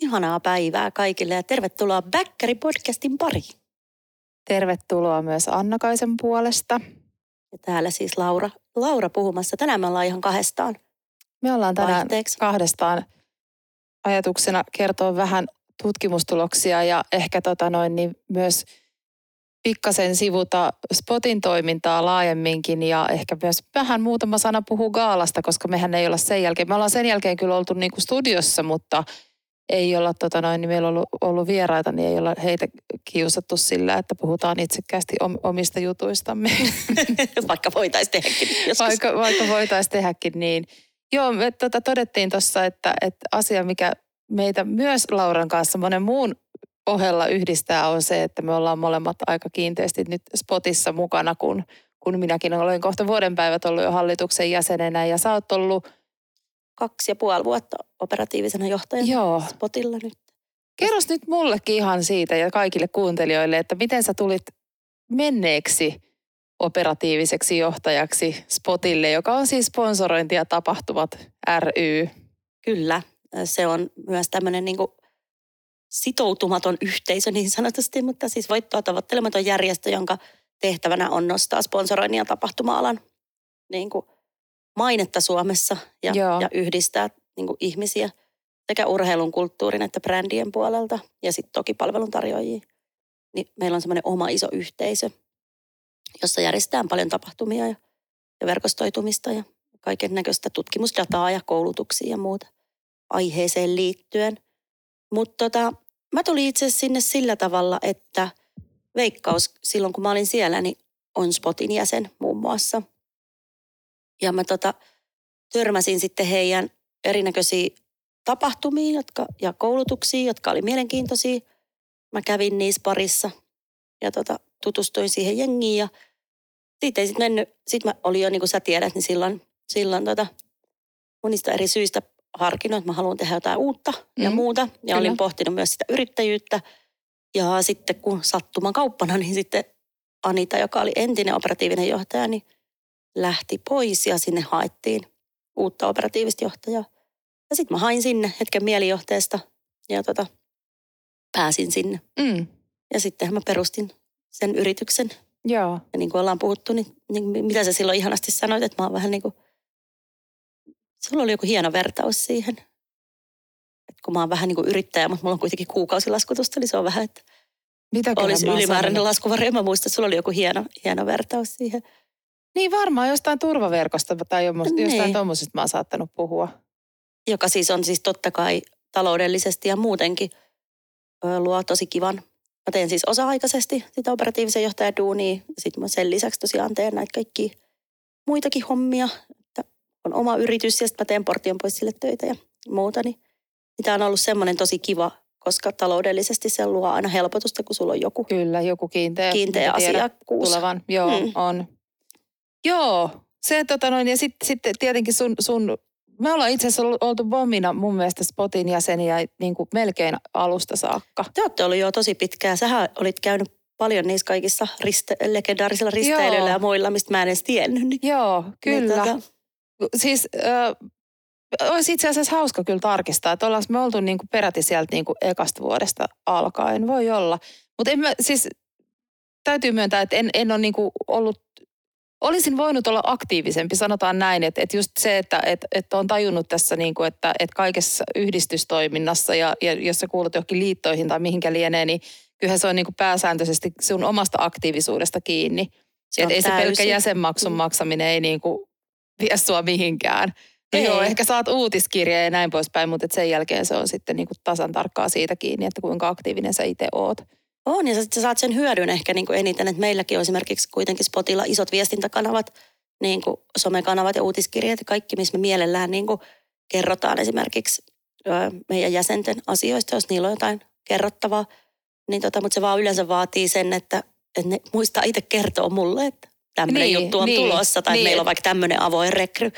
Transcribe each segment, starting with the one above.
Ihanaa päivää kaikille ja tervetuloa Bäkkäri-podcastin pariin. Tervetuloa myös Annakaisen puolesta. Ja täällä siis Laura, Laura puhumassa. Tänään me ollaan ihan kahdestaan. Me ollaan tänään Vaihteeksi. kahdestaan ajatuksena kertoa vähän tutkimustuloksia ja ehkä tota noin, niin myös pikkasen sivuta Spotin toimintaa laajemminkin ja ehkä myös vähän muutama sana puhuu Gaalasta, koska mehän ei olla sen jälkeen. Me ollaan sen jälkeen kyllä oltu niin kuin studiossa, mutta ei olla, tota noin, niin meillä on ollut, ollut vieraita, niin ei olla heitä kiusattu sillä, että puhutaan itsekkäästi om, omista jutuistamme. Vaikka voitaisiin tehdäkin joskus. vaikka, vaikka voitaisiin tehdäkin niin. Joo, me tota, todettiin tuossa, että, että asia, mikä meitä myös Lauran kanssa monen muun ohella yhdistää, on se, että me ollaan molemmat aika kiinteästi nyt Spotissa mukana, kun, kun minäkin olen kohta vuoden päivät ollut jo hallituksen jäsenenä ja sä oot ollut, Kaksi ja puoli vuotta operatiivisena johtajana joo, Spotilla nyt. kerros nyt mullekin ihan siitä ja kaikille kuuntelijoille, että miten sä tulit menneeksi operatiiviseksi johtajaksi Spotille, joka on siis sponsorointi ja tapahtumat ry. Kyllä, se on myös tämmöinen niin sitoutumaton yhteisö niin sanotusti, mutta siis voittoa tavoittelematon järjestö, jonka tehtävänä on nostaa sponsoroinnin ja tapahtuma-alan niin kuin mainetta Suomessa ja, Joo. ja yhdistää niin kuin ihmisiä sekä urheilun, kulttuurin että brändien puolelta ja sitten toki palveluntarjoajia. Niin meillä on semmoinen oma iso yhteisö, jossa järjestetään paljon tapahtumia ja, ja verkostoitumista ja kaiken näköistä tutkimusdataa ja koulutuksia ja muuta aiheeseen liittyen. Mutta tota, mä tulin itse sinne sillä tavalla, että Veikkaus silloin kun mä olin siellä, niin on Spotin jäsen muun muassa. Ja mä tota, törmäsin sitten heidän erinäköisiä tapahtumia jotka, ja koulutuksia, jotka oli mielenkiintoisia. Mä kävin niissä parissa ja tota, tutustuin siihen jengiin ja siitä ei sitten mennyt, sit mä olin jo niin kuin sä tiedät, niin silloin, silloin tota, monista eri syistä harkinnut, että mä haluan tehdä jotain uutta mm, ja Mm, muuta. Ja kyllä. olin pohtinut myös sitä yrittäjyyttä. Ja sitten kun sattuman kauppana, niin sitten Anita, joka oli entinen operatiivinen johtaja, niin lähti pois ja sinne haettiin uutta operatiivista johtajaa. Ja sitten mä hain sinne hetken mielijohteesta ja tota, pääsin sinne. Mm, Ja sitten mä perustin sen yrityksen. joo. Ja niin kuin ollaan puhuttu, niin, niin mitä sä silloin ihanasti sanoit, että mä oon vähän niin kuin, sulla oli joku hieno vertaus siihen. Että kun mä oon vähän niin kuin yrittäjä, mutta mulla on kuitenkin kuukausilaskutusta, niin se on vähän, että Mitäköhän olisi ylimääräinen laskuvarjo. Mä muistan, että sulla oli joku hieno, hieno vertaus siihen. Niin varmaan jostain turvaverkosta tai Niin. jostain tuommoisesta mä oon saattanut puhua. Joka siis on siis totta kai taloudellisesti ja muutenkin luo tosi kivan. Mä teen siis osa-aikaisesti sitä operatiivisen johtajan duunia. Sitten mä sen lisäksi tosiaan teen näitä kaikki muitakin hommia. Että on oma yritys ja sitten mä teen portion pois sille töitä ja muuta. Niin tämä on ollut semmoinen tosi kiva, koska taloudellisesti se luo aina helpotusta, kun sulla on joku Kyllä, joku kiinteä, kiinteä asiakkuus. tulevan. Joo, mm. on. Joo, se tota noin, ja sitten sit tietenkin sun, sun, me ollaan itse asiassa oltu Bommina mun mielestä Spotin jäseniä niin kuin melkein alusta saakka. Te olette ollut jo tosi pitkään. Sähän olit käynyt paljon niissä kaikissa riste- legendaarisilla risteilyillä Joo. ja muilla, mistä mä en edes tiennyt. Niin, Joo, kyllä. Niin, tota, Siis äh, olisi itse asiassa hauska kyllä tarkistaa, että ollaan me oltu niin kuin peräti sieltä niin kuin ekasta vuodesta alkaen. Voi olla. Mutta siis täytyy myöntää, että en, en ole niin kuin ollut, olisin voinut olla aktiivisempi, sanotaan näin, että, että just se, että, että, että on tajunnut tässä, niin kuin, että, että kaikessa yhdistystoiminnassa ja, ja jos sä kuulut johonkin liittoihin tai mihinkä lienee, niin kyllähän se on niin kuin pääsääntöisesti sun omasta aktiivisuudesta kiinni. se Et on ei se pelkkä täysin. jäsenmaksun Mm. maksaminen ei niinku vie sua mihinkään. No Ei. joo, ehkä saat uutiskirjaa ja näin poispäin, mutta sen jälkeen se on sitten niinku tasan tarkkaa siitä kiinni, että kuinka aktiivinen sä itse oot. On, ja sä, saat sen hyödyn ehkä niin kuin eniten, että meilläkin on esimerkiksi kuitenkin Spotilla isot viestintäkanavat, niin kuin somekanavat ja uutiskirjat ja kaikki, missä me mielellään niin kuin kerrotaan esimerkiksi meidän jäsenten asioista, jos niillä on jotain kerrottavaa. Niin tota, mutta se vaan yleensä vaatii sen, että, että ne muistaa itse kertoa mulle, että tämmöinen Niin, juttu on niin, tulossa tai niin. meillä on vaikka tämmöinen avoin rekry.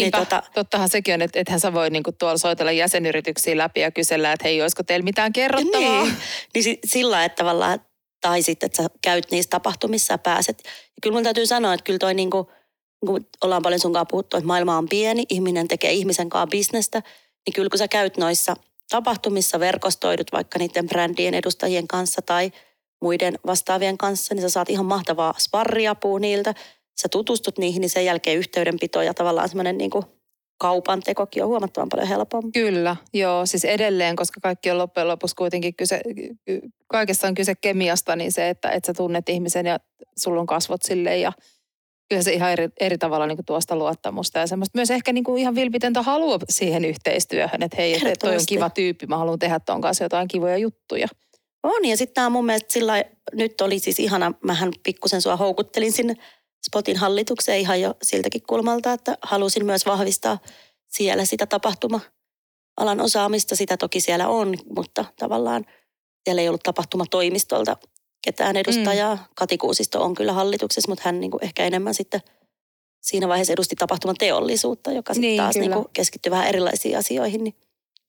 Niinpä, Niin, niin, tota- tottahan sekin on, että ethän sä voi niinku tuolla soitella jäsenyrityksiä läpi ja kysellä, että hei, olisiko teillä mitään kerrottavaa? Niin, niin si- sillä että tavallaan, tai sitten, että sä käyt niissä tapahtumissa ja pääset. Ja kyllä mun täytyy sanoa, että kyllä toi niin kuin, kun ollaan paljon sunkaan puhuttu, että maailma on pieni, ihminen tekee ihmisen kanssa bisnestä, niin kyllä kun sä käyt noissa tapahtumissa verkostoidut vaikka niiden brändien edustajien kanssa tai muiden vastaavien kanssa, niin sä saat ihan mahtavaa sparriapua niiltä. Sä tutustut niihin, niin sen jälkeen yhteydenpito ja tavallaan semmoinen niin kuin kaupan tekokin on huomattavan paljon helpompi. Kyllä, joo, siis edelleen, koska kaikki on loppujen lopuksi kuitenkin kyse, kaikessa on kyse kemiasta, niin se, että, että sä tunnet ihmisen ja sulla on kasvot sille ja kyllä se ihan eri, eri tavalla niin tuosta luottamusta ja semmoista myös ehkä niin kuin ihan vilpitöntä halua siihen yhteistyöhön, että hei, että toi on kiva tyyppi, mä haluan tehdä ton kanssa jotain kivoja juttuja. On ja sitten tämä mun mielestä sillä nyt oli siis ihana, mähän pikkusen sua houkuttelin sinne Spotin hallitukseen ihan jo siltäkin kulmalta, että halusin myös vahvistaa siellä sitä tapahtuma-alan osaamista. Sitä toki siellä on, mutta tavallaan siellä ei ollut tapahtumatoimistolta ketään edustajaa. Mm. Katikuusisto on kyllä hallituksessa, mutta hän niin kuin ehkä enemmän sitten siinä vaiheessa edusti tapahtumateollisuutta, joka sitten niin, taas niin kuin keskittyi vähän erilaisiin asioihin. Niin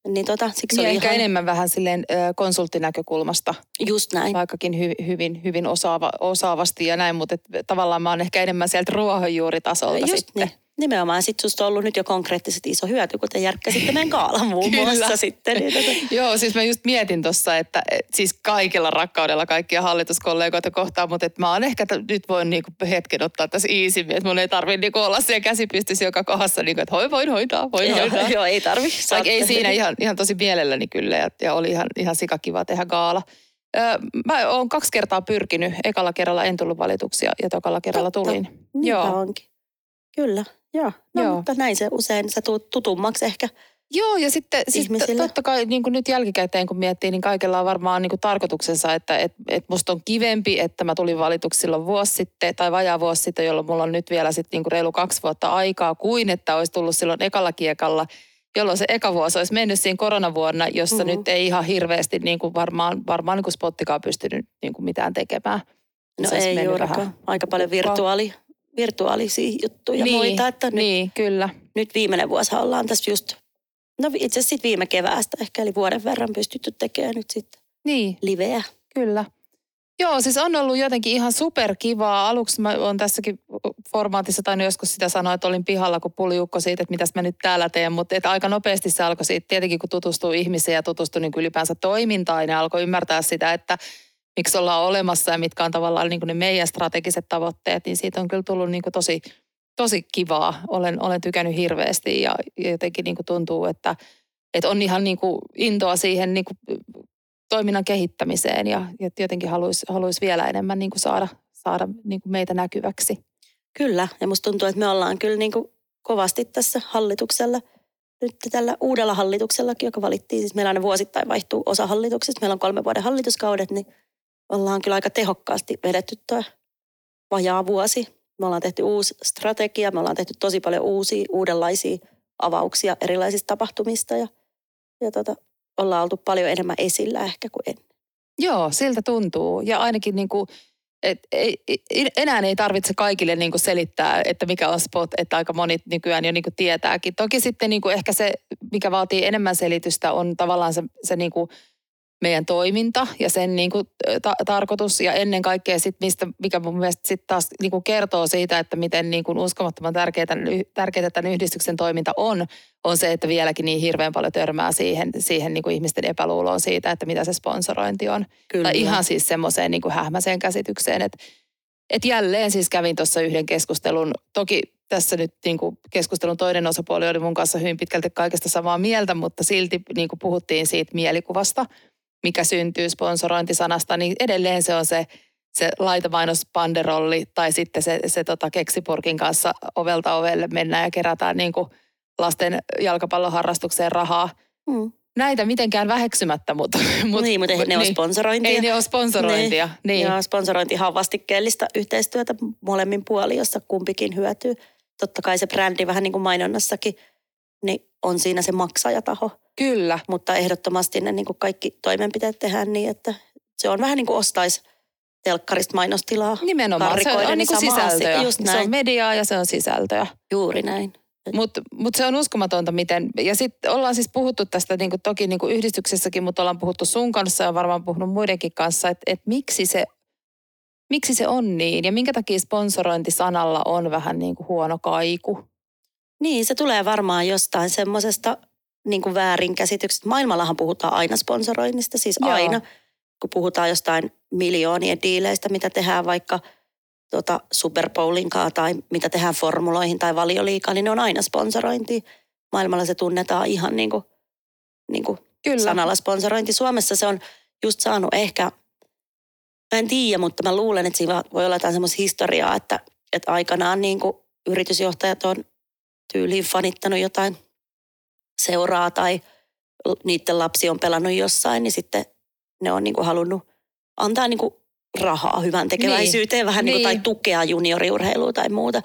niin tota, siksi niin oli ehkä ihan... enemmän vähän silleen konsulttinäkökulmasta. Just näin. Vaikkakin hy, hyvin, hyvin osaava, osaavasti ja näin, mutta et, tavallaan mä oon ehkä enemmän sieltä ruohonjuuritasolta Just sitten. Niin. Nimenomaan sit susta on ollut nyt jo konkreettisesti iso hyöty, kun te järkkäsitte meidän kaalan muun muassa sitten. Niin tota. Joo, siis mä just mietin tuossa, että et, siis kaikilla rakkaudella kaikkia hallituskollegoita kohtaan, mutta että mä oon ehkä t- nyt voin niinku hetken ottaa tässä iisimmin, että mun ei tarvi niinku olla siellä käsipystyssä joka kohdassa, niinku, että hoi, voin hoitaa, voin joo, hoitaa. Joo, ei tarvi. Vaikka ei siinä ihan, ihan tosi mielelläni kyllä ja, ja oli ihan, ihan sikakiva tehdä gaala. Öö, mä oon kaksi kertaa pyrkinyt. Ekalla kerralla en tullut valituksia ja tokalla kerralla tulin. Niin Joo. onkin. Kyllä. Joo, no, Joo. mutta näin se usein, sä tuut tutummaksi ehkä Joo, ja sitten siis totta kai niin kuin nyt jälkikäteen kun miettii, niin kaikella on varmaan niin kuin tarkoituksensa, että et, et musta on kivempi, että mä tulin valituksi silloin vuosi sitten tai vajaa vuosi sitten, jolloin mulla on nyt vielä sitten niin kuin reilu kaksi vuotta aikaa, kuin että olisi tullut silloin ekalla kiekalla, jolloin se eka vuosi olisi mennyt siinä koronavuonna, jossa mm-hmm. nyt ei ihan hirveästi niin kuin varmaan, varmaan niin kuin spottikaan pystynyt niin kuin mitään tekemään. No se ei juurikaan. Aika paljon virtuaali virtuaalisia juttuja niin, muita. Että nyt, niin, kyllä. Nyt viimeinen vuosi ollaan tässä just, no itse asiassa viime keväästä ehkä, eli vuoden verran pystytty tekemään nyt sitten niin. liveä. Kyllä. Joo, siis on ollut jotenkin ihan superkivaa. Aluksi mä oon tässäkin formaatissa tai joskus sitä sanoa, että olin pihalla, kun puliukko siitä, että mitäs mä nyt täällä teen. Mutta että aika nopeasti se alkoi siitä, tietenkin kun tutustuu ihmisiin ja tutustuu niin ylipäänsä toimintaan, ja alkoi ymmärtää sitä, että miksi ollaan olemassa ja mitkä on tavallaan niin kuin ne meidän strategiset tavoitteet, niin siitä on kyllä tullut niin kuin tosi, tosi kivaa. Olen, olen tykännyt hirveästi ja jotenkin niin kuin tuntuu, että, että on ihan niin kuin intoa siihen niin kuin toiminnan kehittämiseen ja, jotenkin haluaisi haluais vielä enemmän niin kuin saada, saada niin kuin meitä näkyväksi. Kyllä, ja musta tuntuu, että me ollaan kyllä niin kuin kovasti tässä hallituksella, nyt tällä uudella hallituksellakin, joka valittiin, siis meillä aina vuosittain vaihtuu osa hallituksesta, meillä on kolme vuoden hallituskaudet, niin ollaan kyllä aika tehokkaasti vedetty tuo vajaa vuosi. Me ollaan tehty uusi strategia, me ollaan tehty tosi paljon uusia, uudenlaisia avauksia erilaisista tapahtumista ja, ja tota, ollaan oltu paljon enemmän esillä ehkä kuin ennen. Joo, siltä tuntuu. Ja ainakin niin kuin, et ei, enää ei tarvitse kaikille niin kuin selittää, että mikä on spot, että aika monet nykyään jo niin kuin tietääkin. Toki sitten niin kuin ehkä se, mikä vaatii enemmän selitystä, on tavallaan se, se niin kuin – meidän toiminta ja sen niin kuin, ta- tarkoitus ja ennen kaikkea sit mistä, mikä mun mielestä sit taas niin kuin kertoo siitä, että miten niin kuin uskomattoman tärkeää, tärkeää tämän yhdistyksen toiminta on, on se, että vieläkin niin hirveän paljon törmää siihen, siihen niin kuin ihmisten epäluuloon siitä, että mitä se sponsorointi on. Kyllä. Tai ihan siis semmoiseen niin kuin hähmäiseen käsitykseen, että et jälleen siis kävin tuossa yhden keskustelun, toki tässä nyt niin kuin keskustelun toinen osapuoli oli mun kanssa hyvin pitkälti kaikesta samaa mieltä, mutta silti niin kuin puhuttiin siitä mielikuvasta – mikä syntyy sponsorointisanasta, niin edelleen se on se, se laitamainospanderolli tai sitten se, se tota keksipurkin kanssa ovelta ovelle mennään ja kerätään niin kuin lasten jalkapalloharrastukseen rahaa. Mm. Näitä mitenkään väheksymättä, mutta... mutta niin, mutta ei ne niin, ole sponsorointia. Ei ne ole sponsorointia, niin. niin. Ja sponsorointihan on vastikkeellista yhteistyötä molemmin puolin, jossa kumpikin hyötyy. Totta kai se brändi vähän niin kuin mainonnassakin, niin on siinä se maksajataho. Kyllä. Mutta ehdottomasti ne niin kuin kaikki toimenpiteet tehdään niin, että se on vähän niin kuin ostaisi telkkarista mainostilaa. Nimenomaan, se on, on niin kuin sisältöä. Just näin. Se on mediaa ja se on sisältöä. Juuri näin. Mutta mut se on uskomatonta, miten, ja sitten ollaan siis puhuttu tästä niinku, toki niinku yhdistyksessäkin, mutta ollaan puhuttu sun kanssa ja varmaan puhunut muidenkin kanssa, että et miksi, se, miksi se on niin ja minkä takia sponsorointisanalla on vähän niin kuin huono kaiku. Niin, se tulee varmaan jostain semmoisesta niin kuin väärinkäsitykset. Maailmallahan puhutaan aina sponsoroinnista, siis Joo. aina. Kun puhutaan jostain miljoonien diileistä, mitä tehdään vaikka tota Super Bowlinkaan tai mitä tehdään formuloihin tai valioliikaan, niin ne on aina sponsorointi. Maailmalla se tunnetaan ihan niin kuin, niin kuin Kyllä. sanalla sponsorointi. Suomessa se on just saanut ehkä, mä en tiedä, mutta mä luulen, että siinä voi olla jotain semmoista historiaa, että, että aikanaan niin kuin yritysjohtajat on tyyliin fanittanut jotain seuraa tai niiden lapsi on pelannut jossain, niin sitten ne on niin kuin halunnut antaa niin kuin rahaa hyvän tekeväisyyteen niin. vähän niin. Niin kuin, Niin. tai tukea junioriurheilua tai muuta.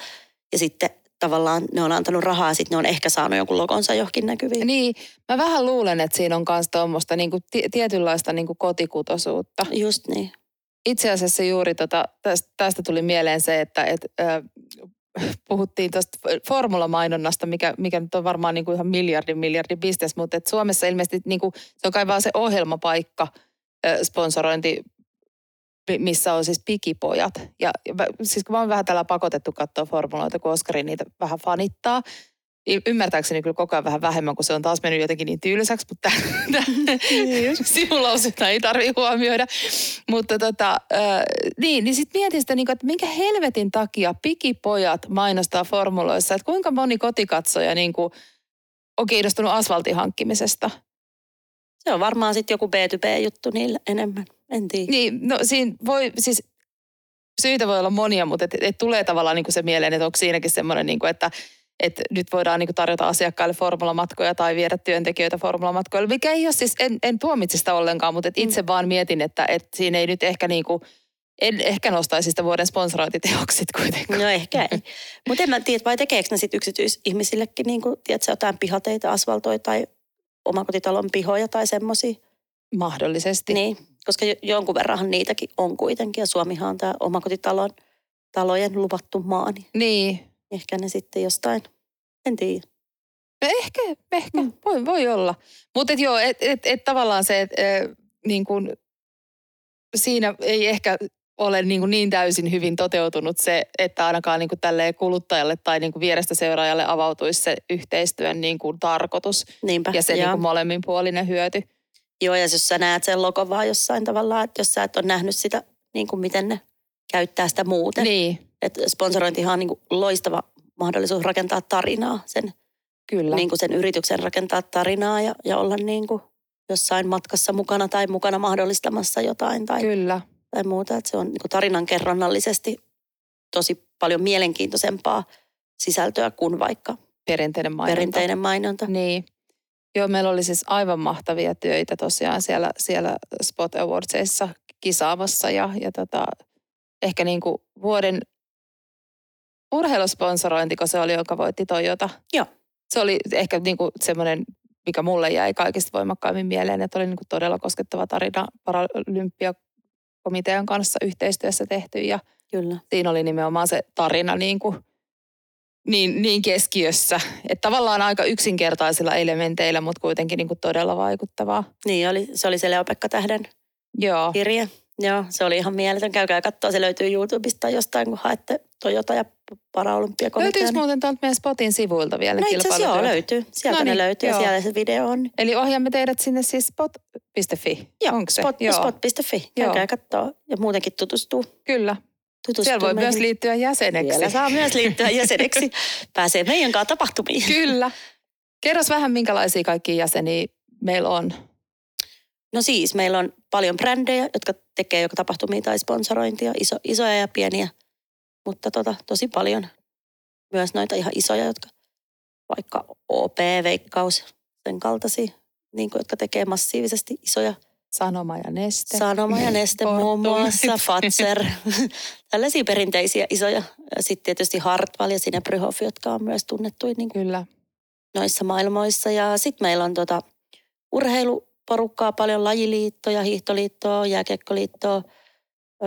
Ja sitten tavallaan ne on antanut rahaa, sitten ne on ehkä saanut jonkun logonsa johonkin näkyviin. Niin, mä vähän luulen, että siinä on myös tuommoista niinku ti- tietynlaista niinku kotikutosuutta. Just niin. Itse asiassa juuri tota, tästä, tästä tuli mieleen se, että et, äh, puhuttiin tuosta formulamainonnasta, mikä, mikä nyt on varmaan niinku ihan miljardin miljardin bisnes, mutta et Suomessa ilmeisesti niinku, se on kai vaan se ohjelmapaikka, sponsorointi, mi- missä on siis pikipojat. Ja, ja siis kun mä oon vähän tällä pakotettu katsoa formuloita, kun Oskari niitä vähän fanittaa, ymmärtääkseni kyllä koko ajan vähän vähemmän, kun se on taas mennyt jotenkin niin tylsäksi, mutta sivulauseita ei tarvitse huomioida. Mutta tota, äh, niin, niin sitten mietin sitä, niin että minkä helvetin takia pikipojat mainostaa formuloissa, että kuinka moni kotikatsoja niin kuin, on kiinnostunut asfaltin hankkimisesta. Se on varmaan sitten joku B2B-juttu niille enemmän. En tiedä. Niin, no siinä voi, siis syitä voi olla monia, mutta et, et tulee tavallaan niin kuin se mieleen, että onko siinäkin semmoinen, niin kuin, että et nyt voidaan niin tarjota asiakkaille formulamatkoja tai viedä työntekijöitä formulamatkoille, mikä ei ole siis, en, en tuomitse sitä ollenkaan, mutta et itse vaan mietin, että et siinä ei nyt ehkä niin kuin, en ehkä nostaisi sitä vuoden sponsorointiteoksit kuitenkaan. No ehkä ei. Mutta en mä tiedä, vai tekeekö ne sitten yksityisihmisillekin, niin kuin, tiedätkö, jotain pihateita, asfaltoja tai omakotitalon pihoja tai semmoisia. Mahdollisesti. Niin, koska jo- jonkun verranhan niitäkin on kuitenkin. Ja Suomihan on tämä omakotitalon talojen luvattu maa, niin Niin. Ehkä ne sitten jostain, en tiedä. No ehkä, ehkä. Mm. Voi, voi olla. Mutta et joo, et, et, et tavallaan se, että niin kun, siinä ei ehkä ole niin, kuin niin täysin hyvin toteutunut se, että ainakaan niin kuin tälleen kuluttajalle tai niin kuin vierestä seuraajalle avautuisi se yhteistyön niin kuin tarkoitus Niinpä. ja se niin kuin molemminpuolinen hyöty. Joo, ja jos sä näet sen logon vaan jossain tavallaan, että jos sä et ole nähnyt sitä, niin kuin miten ne käyttää sitä muuten. Niin, Että sponsorointihan on niin kuin loistava mahdollisuus rakentaa tarinaa, sen, kyllä. niin kuin sen yrityksen rakentaa tarinaa ja, ja olla niin kuin jossain matkassa mukana tai mukana mahdollistamassa jotain tai, Kyllä. tai muuta. Että se on niin kuin tarinan kerronnallisesti tosi paljon mielenkiintoisempaa sisältöä kuin vaikka Perinteinen mainonta. perinteinen mainonta. Niin. Joo, meillä oli siis aivan mahtavia töitä tosiaan siellä, siellä Spot Awardsissa kisaamassa ja, ja tota, ehkä niin kuin vuoden urheilusponsorointi, kun se oli, joka voitti Toyota. Joo. Se oli ehkä niin kuin semmoinen, mikä mulle jäi kaikista voimakkaimmin mieleen, että oli niin kuin todella koskettava tarina Paralympiakomitean kanssa yhteistyössä tehty ja Kyllä. siinä oli nimenomaan se tarina niin, kuin, niin, niin keskiössä. Että tavallaan aika yksinkertaisilla elementeillä, mutta kuitenkin niin kuin todella vaikuttavaa. Niin oli, se oli se Leo-Pekka Tähden Joo, kirje. Joo, se oli ihan mieletön. Käykää katsoa, se löytyy YouTubesta tai jostain, kun haette Toyota ja Paraolympiakomitea. löytyykö muuten tuolta meidän Spotin sivuilta vielä No itse asiassa joo, löytyy. Sieltä No ne niin, löytyy joo. ja siellä se video on. Eli ohjaamme teidät sinne siis spot.fi. Joo, Onko se? spot, Joo, spot.fi. Käykää katsoa ja muutenkin tutustuu. kyllä. tutustuu Siellä voi meihin. myös liittyä jäseneksi. Siellä saa myös liittyä jäseneksi. Pääsee meidän kanssa tapahtumiin. Kyllä. Kerros vähän, minkälaisia kaikkia jäseniä meillä on. No siis, meillä on paljon brändejä, jotka tekee joko tapahtumia tai sponsorointia, iso, isoja ja pieniä. Mutta tota, tosi paljon myös noita ihan isoja, jotka vaikka OP, Veikkaus, sen kaltaisia, niin kuin, jotka tekee massiivisesti isoja Sanoma ja Neste. Sanoma ja Neste muun muassa, Fatser, tällaisia perinteisiä isoja. Sitten tietysti Hartwall ja Sine Bryhoff, jotka on myös tunnettuja niin Kyllä. noissa maailmoissa. Ja sitten meillä on tota urheiluporukkaa paljon, lajiliittoja, hiihtoliittoa, jääkiekkoliittoa, ö,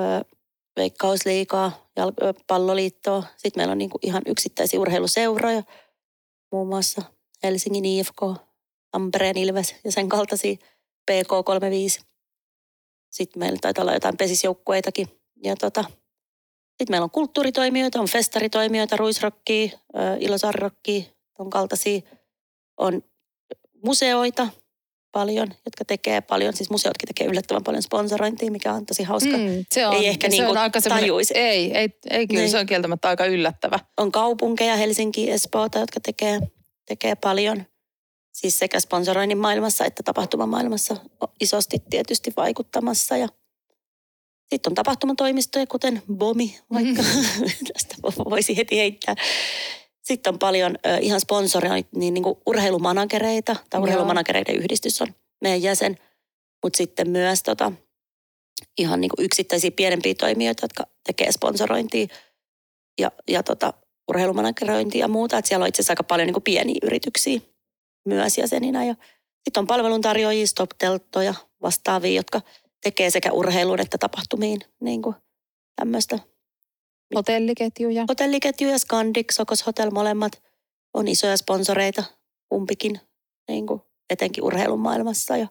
veikkausliikaa, palloliittoa. Sitten meillä on niinku ihan yksittäisiä urheiluseuroja, muun muassa Helsingin IFK, Tampereen Ilves ja sen kaltaisia PK35. Sitten meillä taitaa olla jotain pesisjoukkueitakin. Ja tota, sitten meillä on kulttuuritoimijoita, on festaritoimijoita, ruisrokkia, ilosarrokkia, on kaltaisia. On museoita paljon, jotka tekee paljon, siis museotkin tekee yllättävän paljon sponsorointia, mikä on tosi hauska. Mm, se on, ei ehkä se niin on aika tajuisi. Ei, ei, ei kyllä, niin. se on kieltämättä aika yllättävä. On kaupunkeja, Helsinki, Espoota, jotka tekee, tekee paljon. Siis sekä sponsoroinnin maailmassa että tapahtumamaailmassa isosti tietysti vaikuttamassa. Ja sitten on tapahtumatoimistoja, kuten BOMI, vaikka mm-hmm. tästä voisi heti heittää. Sitten on paljon äh, ihan sponsoroita, niin, niin kuin urheilumanagereita, tai urheilumanagereiden yhdistys on meidän jäsen, mutta sitten myös tota, ihan niin kuin yksittäisiä pienempiä toimijoita, jotka tekee sponsorointia ja, ja tota, urheilumanagerointia ja muuta. Et siellä on itse asiassa aika paljon niin kuin pieniä yrityksiä myös jäseninä. Ja sitten on palveluntarjoajia, stop-telttoja, vastaavia, jotka tekee sekä urheiluun että tapahtumiin niin kuin tämmöistä. Hotelliketjuja. Hotelliketjuja, Scandic, Sokos Hotel, molemmat on isoja sponsoreita, kumpikin, niin kuin etenkin urheilun maailmassa. Ja,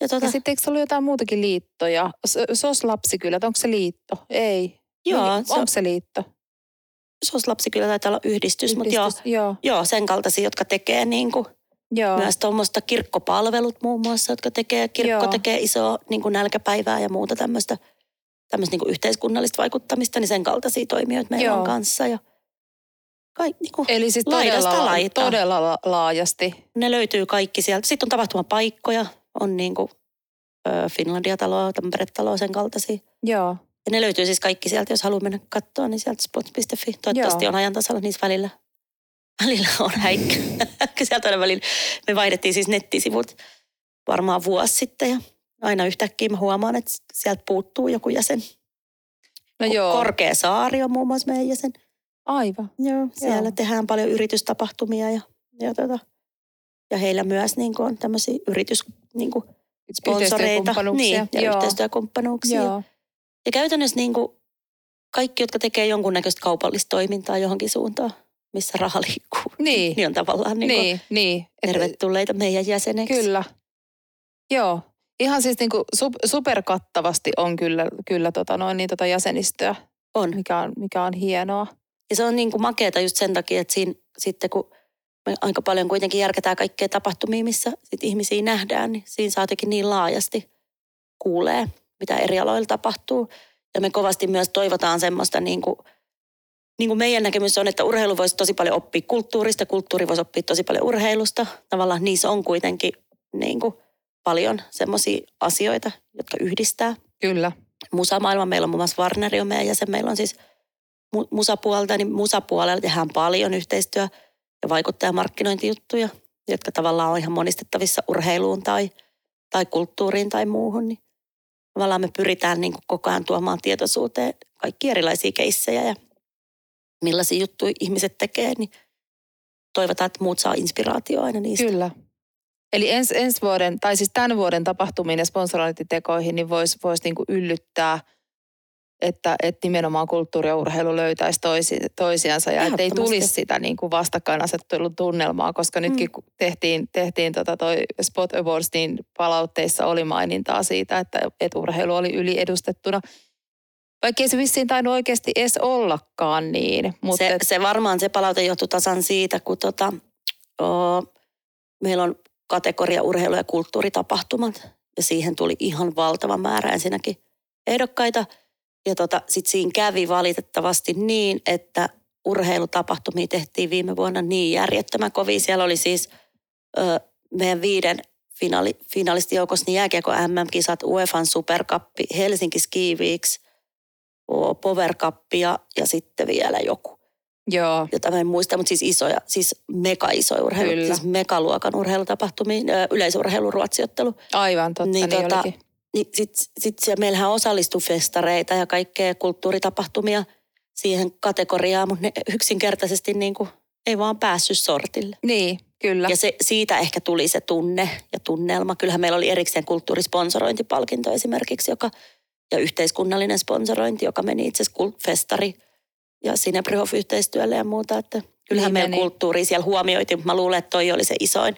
ja, tuota, ja sitten eikö ollut jotain muutakin liittoja? SOS Lapsikylät, onko se liitto? Ei. Joo. Onko se, se liitto? SOS Lapsikylä taitaa olla yhdistys, yhdistys mutta joo, joo. joo, sen kaltaisia, jotka tekee niin kuin Joo. Myös tuommoista kirkkopalvelut muun muassa, jotka tekee, kirkko Joo. tekee isoa niin kuin nälkäpäivää ja muuta tämmöistä, tämmöistä niin yhteiskunnallista vaikuttamista, niin sen kaltaisia toimijoita meillä Joo. on kanssa. Ja Kaik, niin kuin Eli siis todella, todella laajasti. Ne löytyy kaikki sieltä. Sitten on tapahtumapaikkoja, on niin kuin Finlandia-taloa, Tampere-taloa, sen kaltaisia. Joo. Ja ne löytyy siis kaikki sieltä, jos haluaa mennä katsoa, niin sieltä spots.fi. Toivottavasti Joo. on ajan tasalla niissä välillä välillä on häikkä. Sieltä aina välillä. Me vaihdettiin siis nettisivut varmaan vuosi sitten ja aina yhtäkkiä mä huomaan, että sieltä puuttuu joku jäsen. No joo. Korkea saari on muun muassa meidän jäsen. Aivan. Joo, siellä joo. tehdään paljon yritystapahtumia ja, ja, tota, ja heillä myös niin kuin on tämmöisiä yritys, niin kuin sponsoreita niin, ja joo. yhteistyökumppanuuksia. Joo. Ja käytännössä niin kuin kaikki, jotka tekee jonkunnäköistä kaupallista toimintaa johonkin suuntaan, missä raha liikkuu. Niin. niin on tavallaan niin niin, niin. tervetulleita meidän jäseneksi. Kyllä. Joo. Ihan siis niin kuin superkattavasti on kyllä, kyllä tota noin, niin tota jäsenistöä. On. Mikä on, mikä on hienoa. Ja se on niin kuin makeata just sen takia, että siinä sitten kun me aika paljon kuitenkin järketään kaikkea tapahtumia, missä sit ihmisiä nähdään, niin siinä saa niin laajasti kuulee, mitä eri aloilla tapahtuu. Ja me kovasti myös toivotaan semmoista niin kuin niin kuin meidän näkemys on, että urheilu voisi tosi paljon oppia kulttuurista, kulttuuri voisi oppia tosi paljon urheilusta. Tavallaan niissä on kuitenkin niin kuin paljon semmoisia asioita, jotka yhdistää. Kyllä. Musamaailma, meillä on muun muassa Warneri on meidän jäsen, meillä on siis musapuolta, niin musapuolella tehdään paljon yhteistyö- ja vaikuttajamarkkinointijuttuja, jotka tavallaan on ihan monistettavissa urheiluun tai, tai kulttuuriin tai muuhun. Niin tavallaan me pyritään niin kuin koko ajan tuomaan tietoisuuteen kaikki erilaisia keissejä ja millaisia juttuja ihmiset tekee, niin toivotaan, että muut saa inspiraatioa aina niistä. Kyllä. Eli ens, ensi vuoden, tai siis tämän vuoden tapahtumiin ja sponsorointitekoihin, niin voisi vois niinku yllyttää, että, että nimenomaan kulttuuri ja urheilu löytäisi toisi, toisiansa ja että ei tulisi sitä niinku vastakkainasettelun tunnelmaa, koska nytkin mm. kun tehtiin, tehtiin tota toi Spot Awards, niin palautteissa oli mainintaa siitä, että, että urheilu oli yliedustettuna – vaikka ei se vissiin tainnut oikeasti edes ollakaan niin. Mutta se, et... se varmaan se palaute johtuu tasan siitä, kun tota, o, meillä on kategoria urheilu- ja kulttuuritapahtumat. Ja siihen tuli ihan valtava määrä ensinnäkin ehdokkaita. Ja tota, sitten siinä kävi valitettavasti niin, että urheilutapahtumia tehtiin viime vuonna niin järjettömän kovin. Siellä oli siis ö, meidän viiden finaali, finalistijoukossa niin jääkiekko MM-kisat, UEFan superkappi, Helsinki Ski Weeks, Power Cupia ja sitten vielä joku. Joo. Jota mä en muista, mutta siis isoja, siis mega isoja urheilu, Kyllä. siis megaluokan urheilutapahtumia, yleisurheilu, ruotsiottelu. Aivan, totta, niin, niin tota, Niin sitten sit siellä meillähän osallistui festareita ja kaikkea kulttuuritapahtumia siihen kategoriaan, mutta ne yksinkertaisesti niin kuin ei vaan päässyt sortille. Niin, kyllä. Ja se, siitä ehkä tuli se tunne ja tunnelma. Kyllähän meillä oli erikseen kulttuurisponsorointipalkinto esimerkiksi, joka ja yhteiskunnallinen sponsorointi, joka meni itse asiassa festari ja Sinebryhof-yhteistyölle ja muuta. Että kyllähän niin meidän meni. kulttuuri siellä huomioitiin, mutta mä luulen, että toi oli se isoin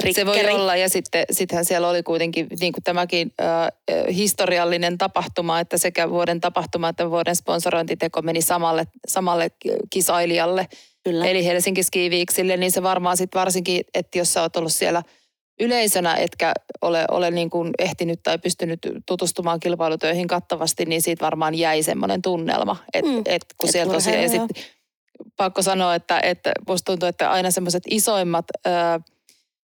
rikkeri. Se voi olla ja sitten sittenhän siellä oli kuitenkin niin kuin tämäkin äh, historiallinen tapahtuma, että sekä vuoden tapahtuma että vuoden sponsorointiteko meni samalle, samalle kisailijalle. Kyllä. eli Helsinki Ski Weeksille, niin se varmaan sitten varsinkin, että jos sä oot ollut siellä yleisönä, etkä ole, ole niin kuin ehtinyt tai pystynyt tutustumaan kilpailutöihin kattavasti, niin siitä varmaan jäi semmoinen tunnelma, että Mm. et kun Et siellä tosiaan urheilu, esit, pakko sanoa, että, että musta tuntuu, että aina semmoiset isoimmat ö,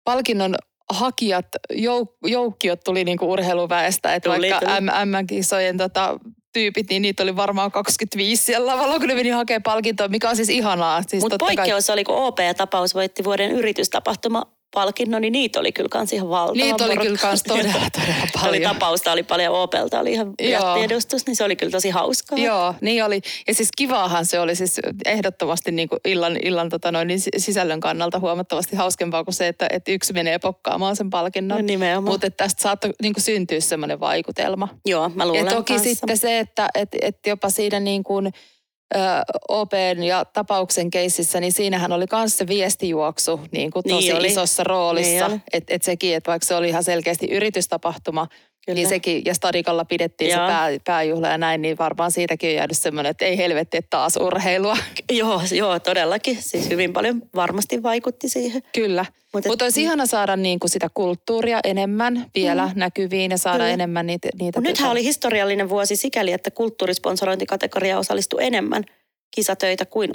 palkinnon hakijat, jouk, joukkiot tuli niinku urheiluväestä, että Tuli, vaikka. MM-kisojen tota, tyypit, niin niitä oli varmaan 25 siellä lavalla, kun ne meni hakemaan palkintoa, mikä on siis ihanaa. Siis Mutta totta kai- poikkeus oli, kun OP-tapaus voitti vuoden yritystapahtuma palkinnon, niin niitä oli kyllä kans ihan valtava Niitä oli kyllä kans todella, todella Oli paljon. tapausta, oli paljon OPlta, oli ihan jättiedustus, niin se oli kyllä tosi hauskaa. Joo, niin oli. Ja siis kivaahan se oli siis ehdottomasti niin kuin illan, illan tota noin, niin si- sisällön kannalta huomattavasti hauskempaa kuin se, että, että yksi menee pokkaamaan sen palkinnon. No nimenomaan. Mutta tästä saattoi niin kuin syntyä semmoinen vaikutelma. Joo, mä luulen Ja toki kanssa. sitten se, että et, et jopa siinä niin kuin, OPn ja tapauksen keississä, niin siinähän oli myös se viestijuoksu niin kuin Niin tosi oli. isossa Niin roolissa. oli. Että et sekin, että vaikka se oli ihan selkeästi yritystapahtuma, Kyllä. niin sekin, ja Stadikalla pidettiin Joo. se pää, pääjuhla ja näin, niin varmaan siitäkin on jäänyt semmoinen, että ei helvetti, että taas urheilua. Joo, joo, todellakin. Siis hyvin paljon varmasti vaikutti siihen. Kyllä. Mut et- Mutta olisi ihana saada niin kuin sitä kulttuuria enemmän vielä mm. näkyviin ja saada Kyllä. enemmän niitä. niitä Mut nythän oli historiallinen vuosi sikäli, että kulttuurisponsorointikategoria osallistui enemmän kisatöitä kuin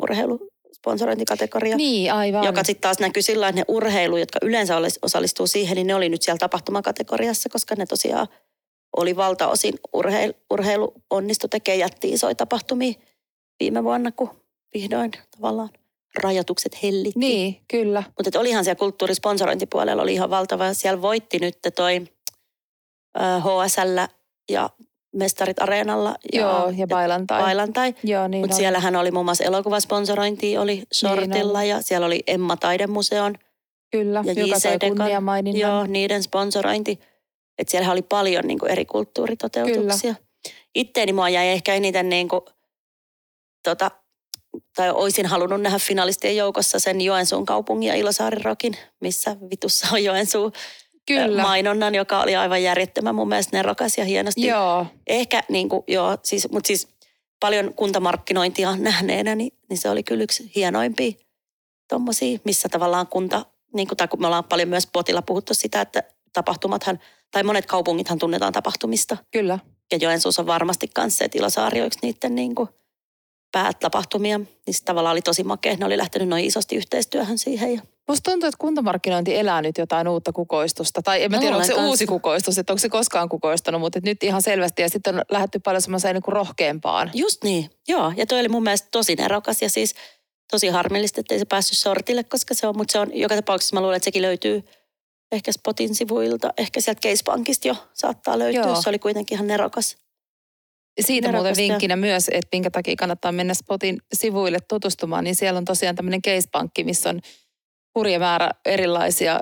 urheilusponsorointikategoria. Niin, aivan. Joka sitten taas näkyy sillä, että ne urheilu, jotka yleensä osallistuu siihen, niin ne oli nyt siellä tapahtumakategoriassa, koska ne tosiaan oli valtaosin urheil, urheilu onnistu tekemään jätti isoja tapahtumia viime vuonna, kun vihdoin tavallaan rajoitukset hellittiin. Niin, kyllä. Mutta olihan siellä kulttuurisponsorointipuolella oli ihan valtava. Siellä voitti nyt toi ö, HSL ja Mestarit Areenalla ja, Joo, ja bailantai. Bailantai. Joo, niin Mutta siellähän oli muun muassa elokuvasponsorointi, oli Shortilla ja siellä oli Emma Taidemuseon Kyllä, ja joka sai JC Dekan. kunniamaininnan. Joo, niiden sponsorointi. Että siellä oli paljon niin kuin eri kulttuuritoteutuksia. Itteeni mua jäi ehkä eniten niin kuin, tota, tai olisin halunnut nähdä finalistien joukossa sen Joensuun kaupungin ja Ilosaaren rokin, missä vitussa on Joensuu Kyllä. mainonnan, joka oli aivan järjettömän mun mielestä nerokas ja hienosti. Joo, Ehkä niin kuin, joo, siis, mutta siis paljon kuntamarkkinointia nähneenä, niin, niin se oli kyllä yksi hienoimpia tommosia, missä tavallaan kunta, niin kuin, tai kun me ollaan paljon myös potilla puhuttu sitä, että tapahtumathan, tai monet kaupungithan tunnetaan tapahtumista. kyllä. Ja Joensuussa on varmasti myös se, yksi niiden niin kuin päätapahtumia. Niin tavallaan oli tosi makea. Ne oli lähtenyt noin isosti yhteistyöhön siihen. Ja Musta tuntuu, että kuntamarkkinointi elää nyt jotain uutta kukoistusta. Tai en mä Mä tiedä, onko se kanssa. uusi kukoistus, että onko se koskaan kukoistunut, mutta nyt ihan selvästi. Ja sitten on lähdetty paljon semmoiseen niin kuin rohkeampaan. Just niin, joo. Ja toi oli mun mielestä tosi nerokas ja siis tosi harmillista, että ei se päässyt sortille, koska se on, mutta se on joka tapauksessa mä luulen, että sekin löytyy ehkä Spotin sivuilta, ehkä sieltä Casebankista jo saattaa löytyä. Joo. Se oli kuitenkin ihan nerokas. Siitä muuten vinkkinä myös, että minkä takia kannattaa mennä Spotin sivuille tutustumaan, niin siellä on tosiaan tämmöinen casepankki, missä on hurja määrä erilaisia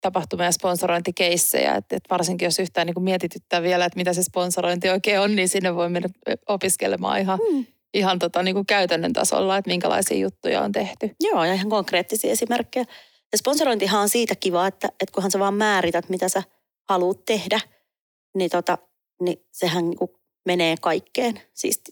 tapahtumia ja sponsorointikeissejä. Että, että varsinkin jos yhtään niin mietityttää vielä, että mitä se sponsorointi oikein on, niin sinne voi mennä opiskelemaan ihan, Hmm. ihan tota, niin kuin käytännön tasolla, että minkälaisia juttuja on tehty. Joo, ja ihan konkreettisia esimerkkejä. Ja sponsorointihan on siitä kiva, että, että kunhan sä vaan määrität, mitä sä haluat tehdä, niin, tota, niin sehän niin kuin menee kaikkeen. Siis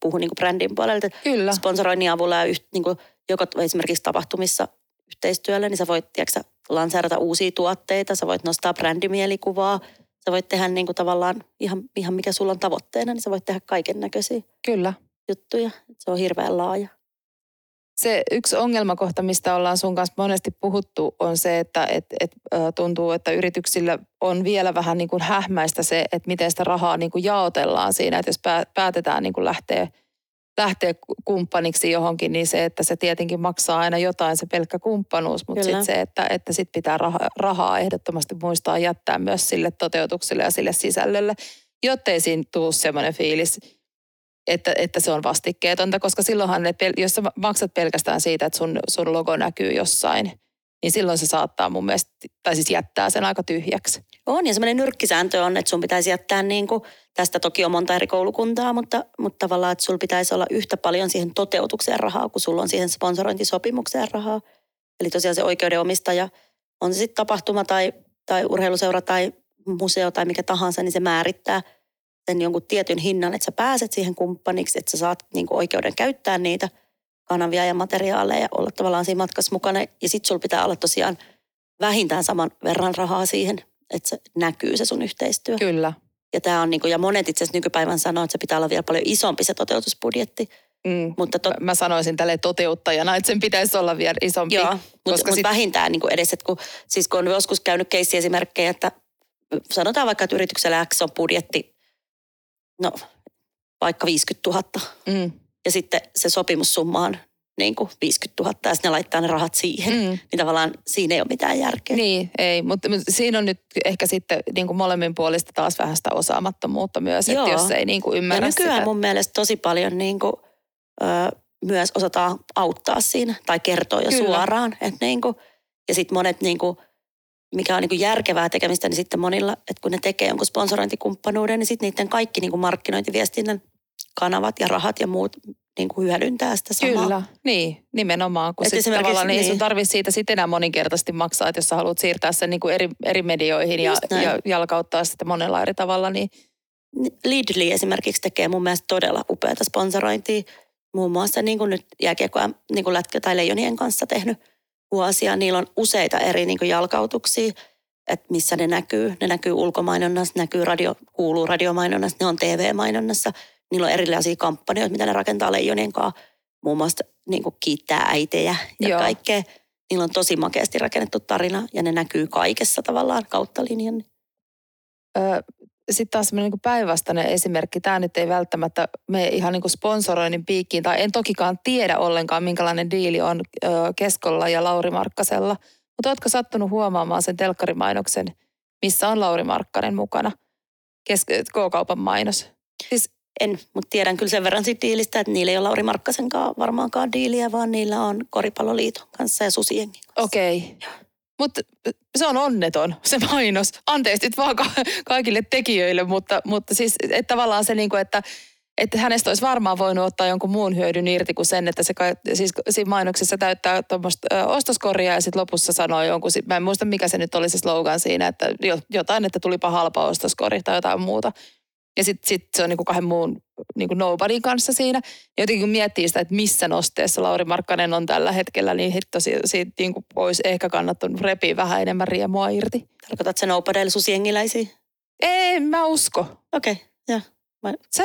puhun niin kuin brändin puolelta, Kyllä. sponsoroinnin avulla ja yht, niin kuin, joko esimerkiksi tapahtumissa yhteistyöllä, niin sä voit tiedätkö, lanseerata uusia tuotteita, sä voit nostaa brändimielikuvaa, sä voit tehdä niin kuin tavallaan ihan, ihan mikä sulla on tavoitteena, niin sä voit tehdä kaiken näköisiä Kyllä. juttuja. Se on hirveän laaja. Se yksi ongelmakohta, mistä ollaan sun kanssa monesti puhuttu, on se, että et, et, tuntuu, että yrityksillä on vielä vähän niin kuin hähmäistä se, että miten sitä rahaa niin kuin jaotellaan siinä. Että jos pää- päätetään niin kuin lähteä, lähteä kumppaniksi johonkin, niin se, että se tietenkin maksaa aina jotain se pelkkä kumppanuus, mutta sitten se, että, että sit pitää rahaa, rahaa ehdottomasti muistaa jättää myös sille toteutukselle ja sille sisällölle, jottei siinä tule semmoinen fiilis, että, että se on vastikkeetonta, koska silloinhan ne, jos sä maksat pelkästään siitä, että sun, sun logo näkyy jossain, niin silloin se saattaa mun mielestä, tai siis jättää sen aika tyhjäksi. On, ja semmoinen nyrkkisääntö on, että sun pitäisi jättää niin kuin, tästä toki on monta eri koulukuntaa, mutta, mutta tavallaan, että sulla pitäisi olla yhtä paljon siihen toteutukseen rahaa, kuin sulla on siihen sponsorointisopimukseen rahaa. Eli tosiaan se oikeudenomistaja, on se sitten tapahtuma tai, tai urheiluseura tai museo tai mikä tahansa, niin se määrittää sen jonkun tietyn hinnan, että sä pääset siihen kumppaniksi, että sä saat niin kuin oikeuden käyttää niitä kanavia ja materiaaleja olla tavallaan siinä matkassa mukana. Ja sitten sulla pitää olla tosiaan vähintään saman verran rahaa siihen, että se näkyy se sun yhteistyö. Kyllä. Ja, tää on niinku, ja monet itse asiassa nykypäivän sanoo, että se pitää olla vielä paljon isompi se toteutusbudjetti. Mm. Mutta tot, Mä sanoisin tälle toteuttajana, että sen pitäisi olla vielä isompi. Joo, mutta mut sit- vähintään niin kuin edes, että kun, siis kun on joskus käynyt keissiesimerkkejä, että sanotaan vaikka, että yrityksellä X on budjetti, no vaikka 50 000, Mm. ja sitten se sopimussumma on niin kuin 50 000, ja sitten ne laittaa ne rahat siihen, mm. Niin tavallaan siinä ei ole mitään järkeä. Niin, ei, mutta, siinä on nyt ehkä sitten niin kuin molemmin puolista taas vähän sitä osaamattomuutta myös, että Joo. jos ei niin kuin ja ymmärrä nykyään sitä. mun mielestä tosi paljon niin kuin, ö, myös osataan auttaa siinä, tai kertoa jo Kyllä. suoraan. Että niin kuin, ja sitten monet niin kuin, mikä on niin kuin järkevää tekemistä, niin sitten monilla, että kun ne tekee jonkun sponsorointikumppanuuden, niin sitten niiden kaikki niin kuin markkinointiviestinnän kanavat ja rahat ja muut niin kuin hyödyntää sitä samaa. Kyllä, niin, nimenomaan. Kun sit tavallaan niin. ei sun niin. tarvitse siitä sitten enää moninkertaisesti maksaa, että jos sä haluat siirtää sen niin kuin eri, eri medioihin ja, näin. ja jalkauttaa sitä monella eri tavalla, niin Leadly esimerkiksi tekee mun mielestä todella upeata sponsorointia. Muun muassa niin kuin nyt jääkiekkoa niin kuin lätkä- tai leijonien kanssa tehnyt vuosia. Niillä on useita eri niin jalkautuksia, että missä ne näkyy. Ne näkyy ulkomainonnassa, näkyy radio, kuuluu radiomainonnassa, ne on TV-mainonnassa. Niillä on erilaisia kampanjoita, mitä ne rakentaa leijonien kanssa. Muun muassa niin kiittää äitejä ja Joo. kaikkea. Niillä on tosi makeasti rakennettu tarina ja ne näkyy kaikessa tavallaan kautta linjan. Sitten taas semmoinen niin päinvastainen esimerkki. Tämä nyt ei välttämättä mene ihan niin kuin sponsoroinnin piikkiin, tai en tokikaan tiedä ollenkaan, minkälainen diili on ö, Keskolla ja Lauri Markkasella. Mutta ootko sattunut huomaamaan sen telkkarimainoksen, missä on Lauri Markkanen mukana? Kes- K-kaupan mainos. Siis En, mutta tiedän kyllä sen verran siitä diilistä, että niillä ei ole Lauri Markkasen kanssa varmaankaan diiliä, vaan niillä on Koripalloliiton kanssa ja Susienkin kanssa. Okei. Mutta se on onneton, se mainos. Anteeksi nyt vaan ka- kaikille tekijöille, mutta, mutta siis että tavallaan se, niinku, että, että hänestä olisi varmaan voinut ottaa jonkun muun hyödyn irti kuin sen, että se siis siinä mainoksessa täyttää tuommoista ostoskoria ja sitten lopussa sanoo jonkun, mä en muista mikä se nyt oli se slogan siinä, että jo- jotain, että tulipa halpa ostoskori tai jotain muuta. Ja sitten sit se on niinku kahden muun niinku nobodyn kanssa siinä. Ja jotenkin kun miettii sitä, että missä nosteessa Lauri Markkanen on tällä hetkellä, niin hitto si- siitä niinku olisi ehkä kannattanut repiä vähän enemmän riemua irti. Tarkoitat sen Opadelle Susiengiläisiä? Ei, mä usko. Okei, okay, joo. Mä, Sä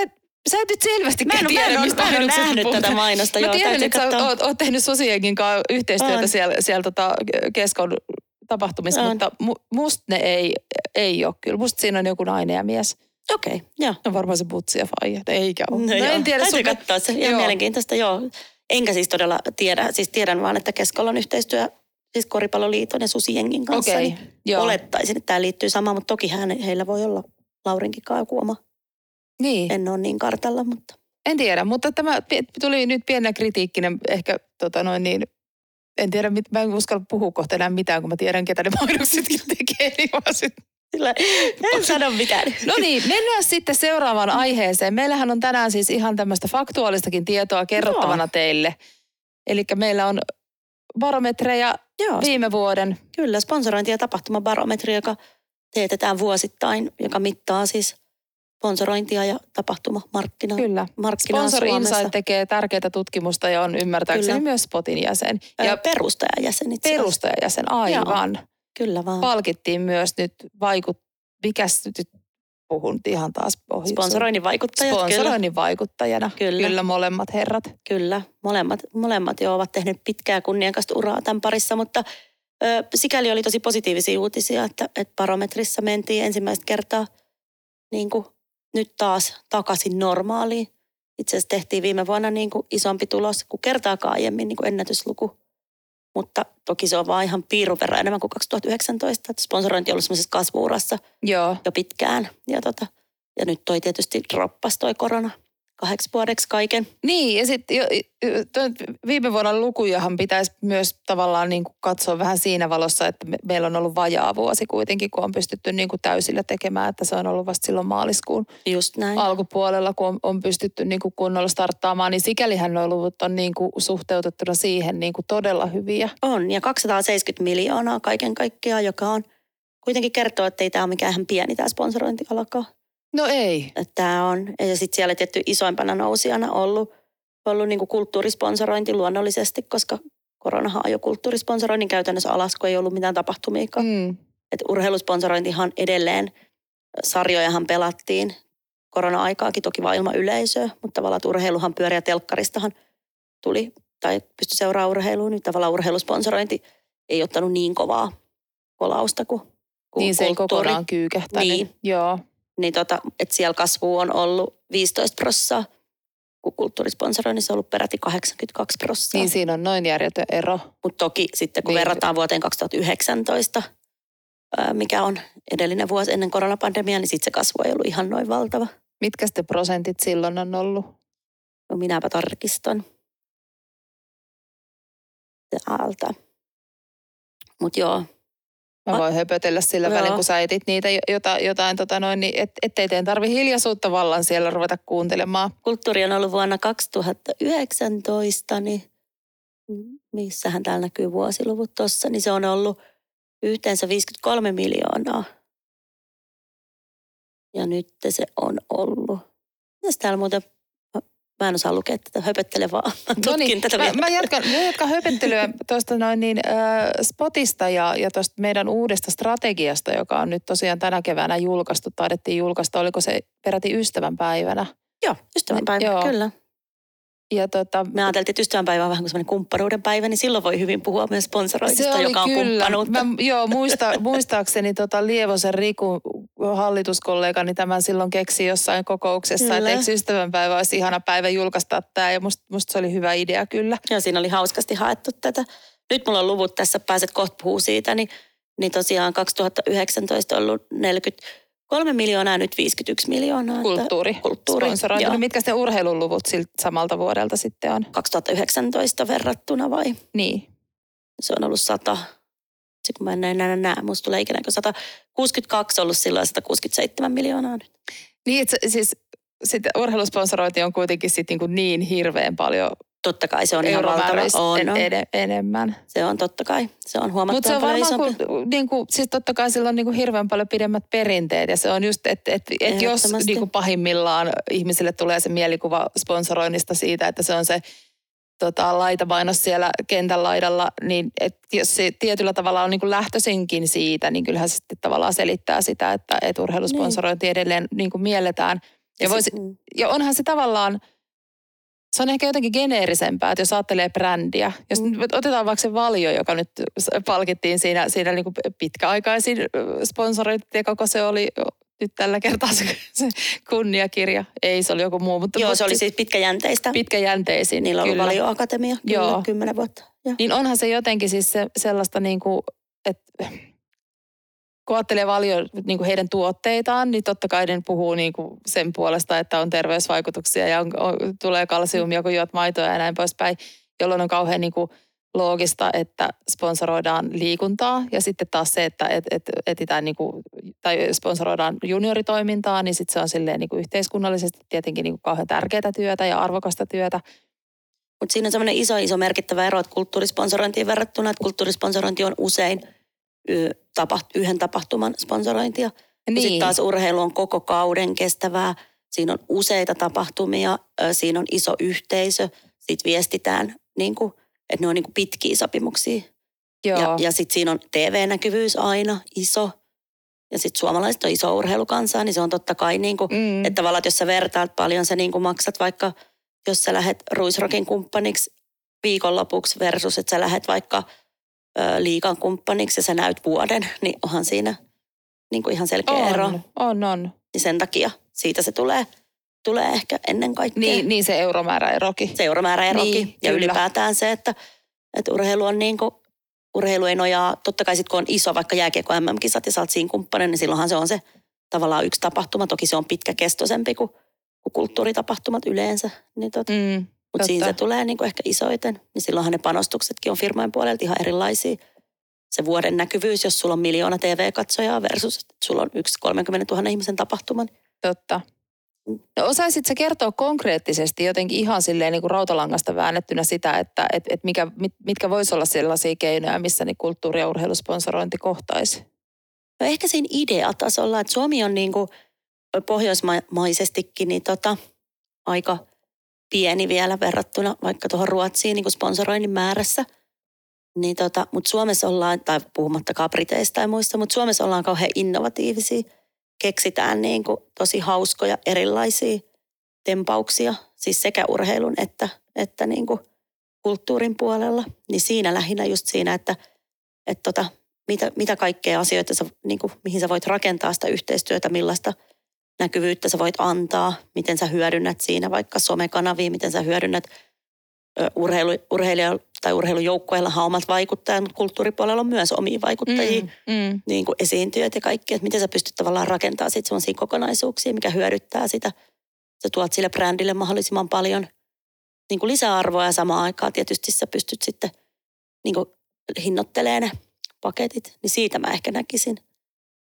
sä et nyt selvästi mä en, tiedä, mistä mä en ole nähnyt tätä mainosta. Mä joo, tiedän, että sä oot, oot tehnyt Susienkin kanssa yhteistyötä On. siellä, siellä tota Keskon tapahtumissa, On. mutta mu, musta ne ei, ei ole kyllä. Musta siinä on joku nainen ja mies. Okei, okay, joo. No varmaan se butsi ja faija, eikä ole. No, No, joo. en tiedä. Täytyy sun- katsoa se. Ihan Joo. mielenkiintoista, joo. Enkä siis todella tiedä. Siis tiedän vaan, että Keskolla on yhteistyö siis Koripalloliiton ja Susiengin kanssa. Okei, niin joo. Olettaisin, että tämä liittyy samaan, mutta toki hän, heillä voi olla Laurinkin kanssa joku oma. Niin. En ole niin kartalla, mutta En tiedä, mutta tämä tuli nyt pienenä kritiikkinen ehkä tota noin niin, en tiedä, mä en uskalla puhua kohta enää mitään, kun mä tiedän, ketä ne mainoksetkin tekee, niin mä sit... en sano mitään. No niin, mennään sitten seuraavaan aiheeseen. Meillähän on tänään siis ihan tämmöistä faktuaalistakin tietoa kerrottavana Joo. teille. Eli meillä on barometreja Joo, viime vuoden. Kyllä, sponsorointi- ja tapahtumabarometri, joka teetetään vuosittain, joka mittaa siis sponsorointia ja tapahtumamarkkinaa. Kyllä. Markkinaa Sponsor Suomessa. Insight tekee tärkeää tutkimusta ja on ymmärtääkseni Kyllä. myös Spotin jäsen. Ja Ja perustajajäsen itse asiassa. perustajajäsen, aivan. Kyllä vaan. palkittiin myös nyt vaikut... Mikäs nyt puhun ihan taas ohi. Sponsoroinnin vaikuttajat, kyllä. Sponsoroinnin vaikuttajana. Kyllä. Kyllä molemmat herrat. Kyllä, molemmat, molemmat jo ovat tehneet pitkää kunniakasta uraa tämän parissa, mutta ö, sikäli oli tosi positiivisia uutisia, että, että barometrissa mentiin ensimmäistä kertaa niin kuin nyt taas takaisin normaaliin. Itse asiassa tehtiin viime vuonna niin kuin isompi tulos kuin kertaakaan aiemmin niin kuin ennätysluku. Mutta toki se on vaan ihan piirun verran enemmän kuin 2019. Että sponsorointi on ollut semmoisessa kasvuurassa Joo. jo pitkään. Ja, tota, ja nyt toi tietysti droppasi toi korona kahdeksi vuodeksi kaiken. Niin, ja sitten viime vuonna lukujahan pitäisi myös tavallaan niin kuin katsoa vähän siinä valossa, että me, meillä on ollut vajaa vuosi kuitenkin, kun on pystytty niin kuin täysillä tekemään, että se on ollut vasta silloin maaliskuun Just näin. alkupuolella, kun on, on pystytty niin kuin kunnolla starttaamaan, niin sikälihän nuo luvut on niin kuin suhteutettuna siihen niin kuin todella hyviä. On, ja 270 miljoonaa kaiken kaikkiaan, joka on kuitenkin kertoo, että ei tämä ole mikään ihan pieni tämä sponsorointialakaan. No ei. Tämä on, ja sitten siellä tietty isoimpana nousijana ollut ollut niin kulttuurisponsorointi luonnollisesti, koska koronahan ajoi kulttuurisponsoroinnin käytännössä alas, kun ei ollut mitään tapahtumiikaan. Mm. Et urheilusponsorointihan edelleen, sarjojahan pelattiin korona-aikaakin toki vain ilman yleisöä, mutta tavallaan urheiluhan pyöri ja telkkaristahan tuli tai pystyi seuraamaan urheiluun, niin tavallaan urheilusponsorointi ei ottanut niin kovaa kolausta kuin, kuin Niin se ei kokonaan kyykähtänyt. Niin. Joo. Niin tota, että siellä kasvu on ollut 15 prossaa, kun kulttuurisponsoroinnissa on ollut peräti 82 prossaa. Niin siinä on noin järjetön ero. Mutta toki sitten kun Niin. verrataan vuoteen 2019, ää, mikä on edellinen vuosi ennen koronapandemiaa, niin sitten se kasvu ei ollut ihan noin valtava. Mitkä sitten prosentit silloin on ollut? No minäpä tarkistan. Täältä. Mutta joo, Mä On- voin höpötellä sillä Joo. välin, kun sä etit niitä jo- jota, jotain, tota noin, niin et, ettei teidän tarvi hiljaisuutta vallan siellä ruveta kuuntelemaan. kulttuuri on ollut vuonna 2019, niin missähän täällä näkyy vuosiluvut tuossa, niin se on ollut yhteensä 53 miljoonaa. Ja nyt se on ollut. Mitäs täällä muuten, mä en osaa lukea tätä, höpöttele vaan. Mä tutkin No niin, tätä vielä. mä, jatkan, mä jatkan höpöttelyä tuosta noin niin, äh, Spotista ja, ja tuosta meidän uudesta strategiasta, joka on nyt tosiaan tänä keväänä julkaistu. Taidettiin julkaista, oliko se peräti ystävänpäivänä. Joo, ystävänpäivä, Joo. kyllä. Ja tota, Me ajateltiin, että ystävänpäivä on vähän kuin semmoinen kumppanuuden päivä, niin silloin voi hyvin puhua myös sponsoroinnista, joka on kumppanuutta. Mä, joo, muista, muistaakseni tota Lievosen Riku hallituskollegani tämän silloin keksi jossain kokouksessa, Kyllä. että eikö ystävänpäivä olisi ihana päivä julkaista tämä ja musta, musta se oli hyvä idea kyllä. Joo, siinä oli hauskasti haettu tätä. Nyt mulla on luvut tässä, pääset kohta puhua siitä, niin, niin tosiaan 2019 on ollut 43 miljoonaa nyt 51 miljoonaa. että Kulttuuri, kulttuuri, sponsorointi. joo. No mitkä ne urheiluluvut siltä samalta vuodelta sitten on? 2019 verrattuna vai? Niin. Se on ollut 100. Sitten kun mä en näin näe, musta tulee ikinä, kun 162 ollut silloin 167 miljoonaa nyt. Niin, että se- siis sitten urheilusponsorointi on kuitenkin sit niinku niin hirveän paljon Totta kai se on ihan valtava. On, en, on. ed- enemmän. Se on totta kai. Se on Mutta huomattavan se on varmaan, isompi. kun, niin kuin, siis totta kai sillä on niin kuin hirveän paljon pidemmät perinteet ja se on just, että et, et jos niin kuin pahimmillaan ihmisille tulee se mielikuva sponsoroinnista siitä, että se on se tota, laitamainos siellä kentän laidalla, niin et jos se tietyllä tavalla on niin kuin lähtöisinkin siitä, niin kyllähän se sitten tavallaan selittää sitä, että et urheilusponsorointi edelleen niin kuin mielletään. Ja, voisi, sit- mm. ja onhan se tavallaan, se on ehkä jotenkin geneerisempää, että jos ajattelee brändiä. Jos Mm. otetaan vaikka se Valio, joka nyt palkittiin siinä, siinä niin kuin pitkäaikaisin ö, sponsorointi, ja koko se oli nyt tällä kertaa se, se kunniakirja. Ei, se oli joku muu, mutta Joo, se oli siis pitkäjänteistä. pitkäjänteisin. Niillä on ollut kyllä, Joo. kymmenen vuotta. Joo. Niin onhan se jotenkin siis se, sellaista niin kuin, että kun ajattelee valio niin kuin heidän tuotteitaan, niin totta kai ne puhuu niin kuin sen puolesta, että on terveysvaikutuksia ja on, on, tulee kalsiumia, kun juot maitoa ja näin poispäin, jolloin on kauhean niin kuin loogista, että sponsoroidaan liikuntaa ja sitten taas se, että et, et, etitään niin kuin, tai sponsoroidaan junioritoimintaa, niin sitten se on silleen niin kuin yhteiskunnallisesti tietenkin niin kuin kauhean tärkeää työtä ja arvokasta työtä. Mutta siinä on semmoinen iso, iso merkittävä ero, että kulttuurisponsorointiin verrattuna, että kulttuurisponsorointi on usein tapaht, yhden tapahtuman sponsorointia. Niin. Sitten taas urheilu on koko kauden kestävää. Siinä on useita tapahtumia, siinä on iso yhteisö. Sitten viestitään, niin kuin, että ne on niin kuin pitkiä sopimuksia. Joo. Ja, ja sitten siinä on TV-näkyvyys aina iso. Ja sitten suomalaiset on iso urheilukansaa, niin se on totta kai niin kuin, mm. että tavallaan, että jos sä vertaat paljon, sä niin kuin maksat vaikka, jos sä lähet Ruisrokin kumppaniksi viikonlopuksi versus, että sä lähet vaikka liikan kumppaniksi ja sä näyt vuoden, niin onhan siinä niin kuin ihan selkeä on, ero. on, on. Niin sen takia siitä se tulee, tulee ehkä ennen kaikkea. Niin, niin se euromääräerokin. Se euromääräerokin Niin, ja kyllä. ylipäätään se, että, että urheilu on niin kuin, urheilu ei nojaa, totta kai sitten kun on iso vaikka jääkiekko MM-kisat ja sä oot siinä kumppanen, niin silloinhan se on se tavallaan yksi tapahtuma. Toki se on pitkäkestoisempi kuin, kuin kulttuuritapahtumat yleensä. Niin tot, Mm, mutta se tulee niin kuin ehkä isoiten. Niin silloinhan ne panostuksetkin on firmojen puolelta ihan erilaisia. Se vuoden näkyvyys, jos sulla on miljoona TV-katsojaa versus, että sulla on yksi 30 000 ihmisen tapahtuma. niin Totta. No osaisitko sä kertoa konkreettisesti jotenkin ihan silleen niin kuin rautalangasta väännettynä sitä, että et, et mikä, mit, mitkä voisi olla sellaisia keinoja, missä niin kulttuuri- ja urheilusponsorointi kohtaisi? No ehkä siinä ideatasolla, että Suomi on niin kuin pohjoismaisestikin niin tota, aika pieni vielä verrattuna vaikka tuohon Ruotsiin niin kuin sponsoroinnin määrässä. Niin tota, mutta Suomessa ollaan, tai puhumattakaan Briteistä tai muista, mutta Suomessa ollaan kauhean innovatiivisia. Keksitään niin kuin tosi hauskoja erilaisia tempauksia, siis sekä urheilun että, että niin kuin kulttuurin puolella. Niin siinä lähinnä just siinä, että, että tota, mitä, mitä kaikkea asioita, sä, niin kuin, mihin sä voit rakentaa sitä yhteistyötä, millaista näkyvyyttä sä voit antaa, miten sä hyödynnät siinä vaikka somekanavia, miten sä hyödynnät urheilu, urheilija tai urheilujoukkueilla omat vaikuttajat, mutta kulttuuripuolella on myös omia vaikuttajia, mm, mm. niin kuin esiintyjät ja kaikki, että miten sä pystyt tavallaan rakentamaan sitten sellaisia kokonaisuuksia, mikä hyödyttää sitä. Sä tuot sille brändille mahdollisimman paljon niin kuin lisäarvoa ja samaan aikaan tietysti sä pystyt sitten niin kuin hinnoittelemaan ne paketit, niin siitä mä ehkä näkisin.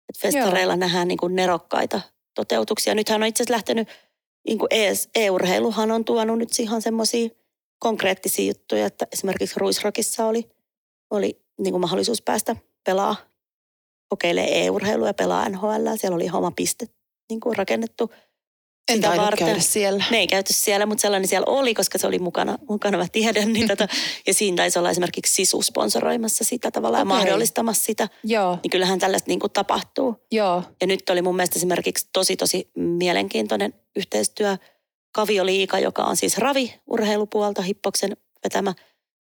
Että festareilla Joo. nähdään niin kuin nerokkaita toteutuksia. Nythän on itse asiassa lähtenyt, niin kuin e-urheiluhan on tuonut nyt ihan semmoisia konkreettisia juttuja, että esimerkiksi Ruisrokissa oli, oli niin kuin mahdollisuus päästä pelaa, kokeilee e-urheilua ja pelaa NHL. Siellä oli oma piste niin kuin rakennettu en sitä varten. käydä siellä. Me ei käyty siellä, mutta sellainen siellä oli, koska se oli mukana, mukana mä tiedän. Niin tota, ja siinä taisi olla esimerkiksi Sisu sponsoroimassa sitä tavallaan okay. ja mahdollistamassa sitä. Joo. Niin kyllähän tällaista niin kuin tapahtuu. Joo. Ja nyt oli mun mielestä esimerkiksi tosi tosi mielenkiintoinen yhteistyö Kavioliika, joka on siis ravi-urheilupuolta, Hippoksen vetämä,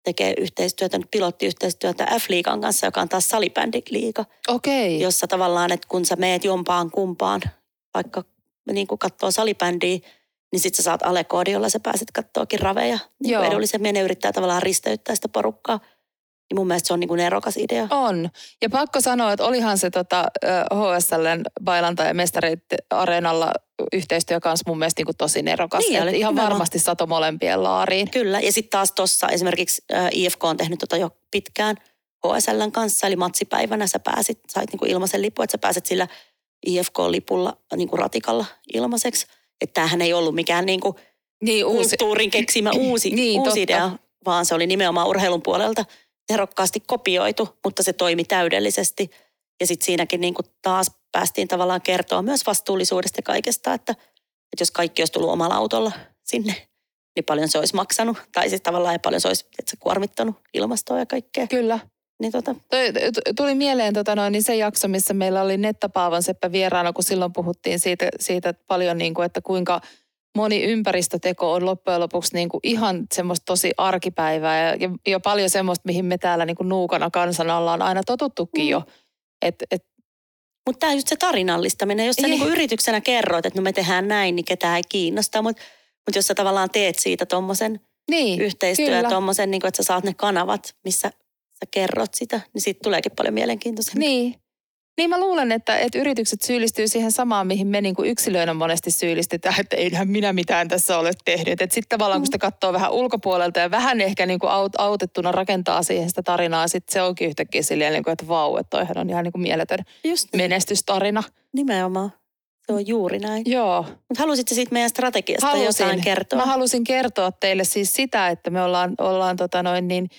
tekee yhteistyötä, pilottiyhteistyötä F-liigan kanssa, joka on taas salibändiliiga. Okei. Okay. Jossa tavallaan, että kun sä meet jompaan kumpaan, vaikka niin kuin katsoo salibändiä, niin sitten sä saat alekoodi, jolla sä pääset katsoakin raveja. Niin edullisemmin ne yrittää tavallaan risteyttää sitä porukkaa. Niin mun mielestä se on niin kuin erokas idea. On. Ja pakko sanoa, että olihan se tota, HSLn bailanta ja mestarit areenalla yhteistyö kanssa mun mielestä niin kuin tosi nerokas. Niin, eli ihan nimenomaan. varmasti sato molempien laariin. Kyllä. Ja sitten taas tuossa esimerkiksi IFK on tehnyt tota jo pitkään HSLn kanssa. Eli matsipäivänä sä pääsit, sait niin kuin ilmaisen lipun, että sä pääset sillä IFK-lipulla niin kuin ratikalla ilmaiseksi. Että tämähän ei ollut mikään niin kuin niin, uusi. kulttuurin keksimä uusi, niin, uusi idea, vaan se oli nimenomaan urheilun puolelta terokkaasti kopioitu, mutta se toimi täydellisesti. Ja sitten siinäkin niin kuin taas päästiin tavallaan kertoa myös vastuullisuudesta kaikesta, että, että jos kaikki olisi tullut omalla autolla sinne, niin paljon se olisi maksanut. Tai siis tavallaan ei paljon se olisi että se kuormittanut ilmastoa ja kaikkea. Kyllä. Niin tota. Tuli mieleen tota noin, niin se jakso, missä meillä oli Netta Paavan Seppä vieraana, kun silloin puhuttiin siitä, siitä paljon, niin kuin, että kuinka moni ympäristöteko on loppujen lopuksi niin kuin ihan semmoista tosi arkipäivää ja, ja, ja paljon semmoista, mihin me täällä niin kuin nuukana kansana ollaan aina totuttukin mm. jo. Et, et, mutta tämä on just se tarinallistaminen. Jos sä niin yrityksenä kerroit, että no me tehdään näin, niin ketään ei kiinnosta. Mutta mut jos sä tavallaan teet siitä tuommoisen niin, yhteistyön, tuommoisen, niin että sä saat ne kanavat, missä sä kerrot sitä, niin siitä tuleekin paljon mielenkiintoisempi. Niin. Niin mä luulen, että, että yritykset syyllistyy siihen samaan, mihin me niin kuin yksilöinä monesti syyllistetään, että eihän minä mitään tässä ole tehnyt. Että sitten tavallaan, kun sitä katsoo vähän ulkopuolelta ja vähän ehkä niin kuin aut, autettuna rakentaa siihen sitä tarinaa, sitten se onkin yhtäkkiä silleen, niin kuin, että vau, että toihan on ihan niin kuin mieletön Just niin. menestystarina. Nimenomaan. Se on juuri näin. Joo. Mutta halusitko siitä meidän strategiasta halusin. jotain kertoa? Mä halusin kertoa teille siis sitä, että me ollaan, ollaan tota noin niin –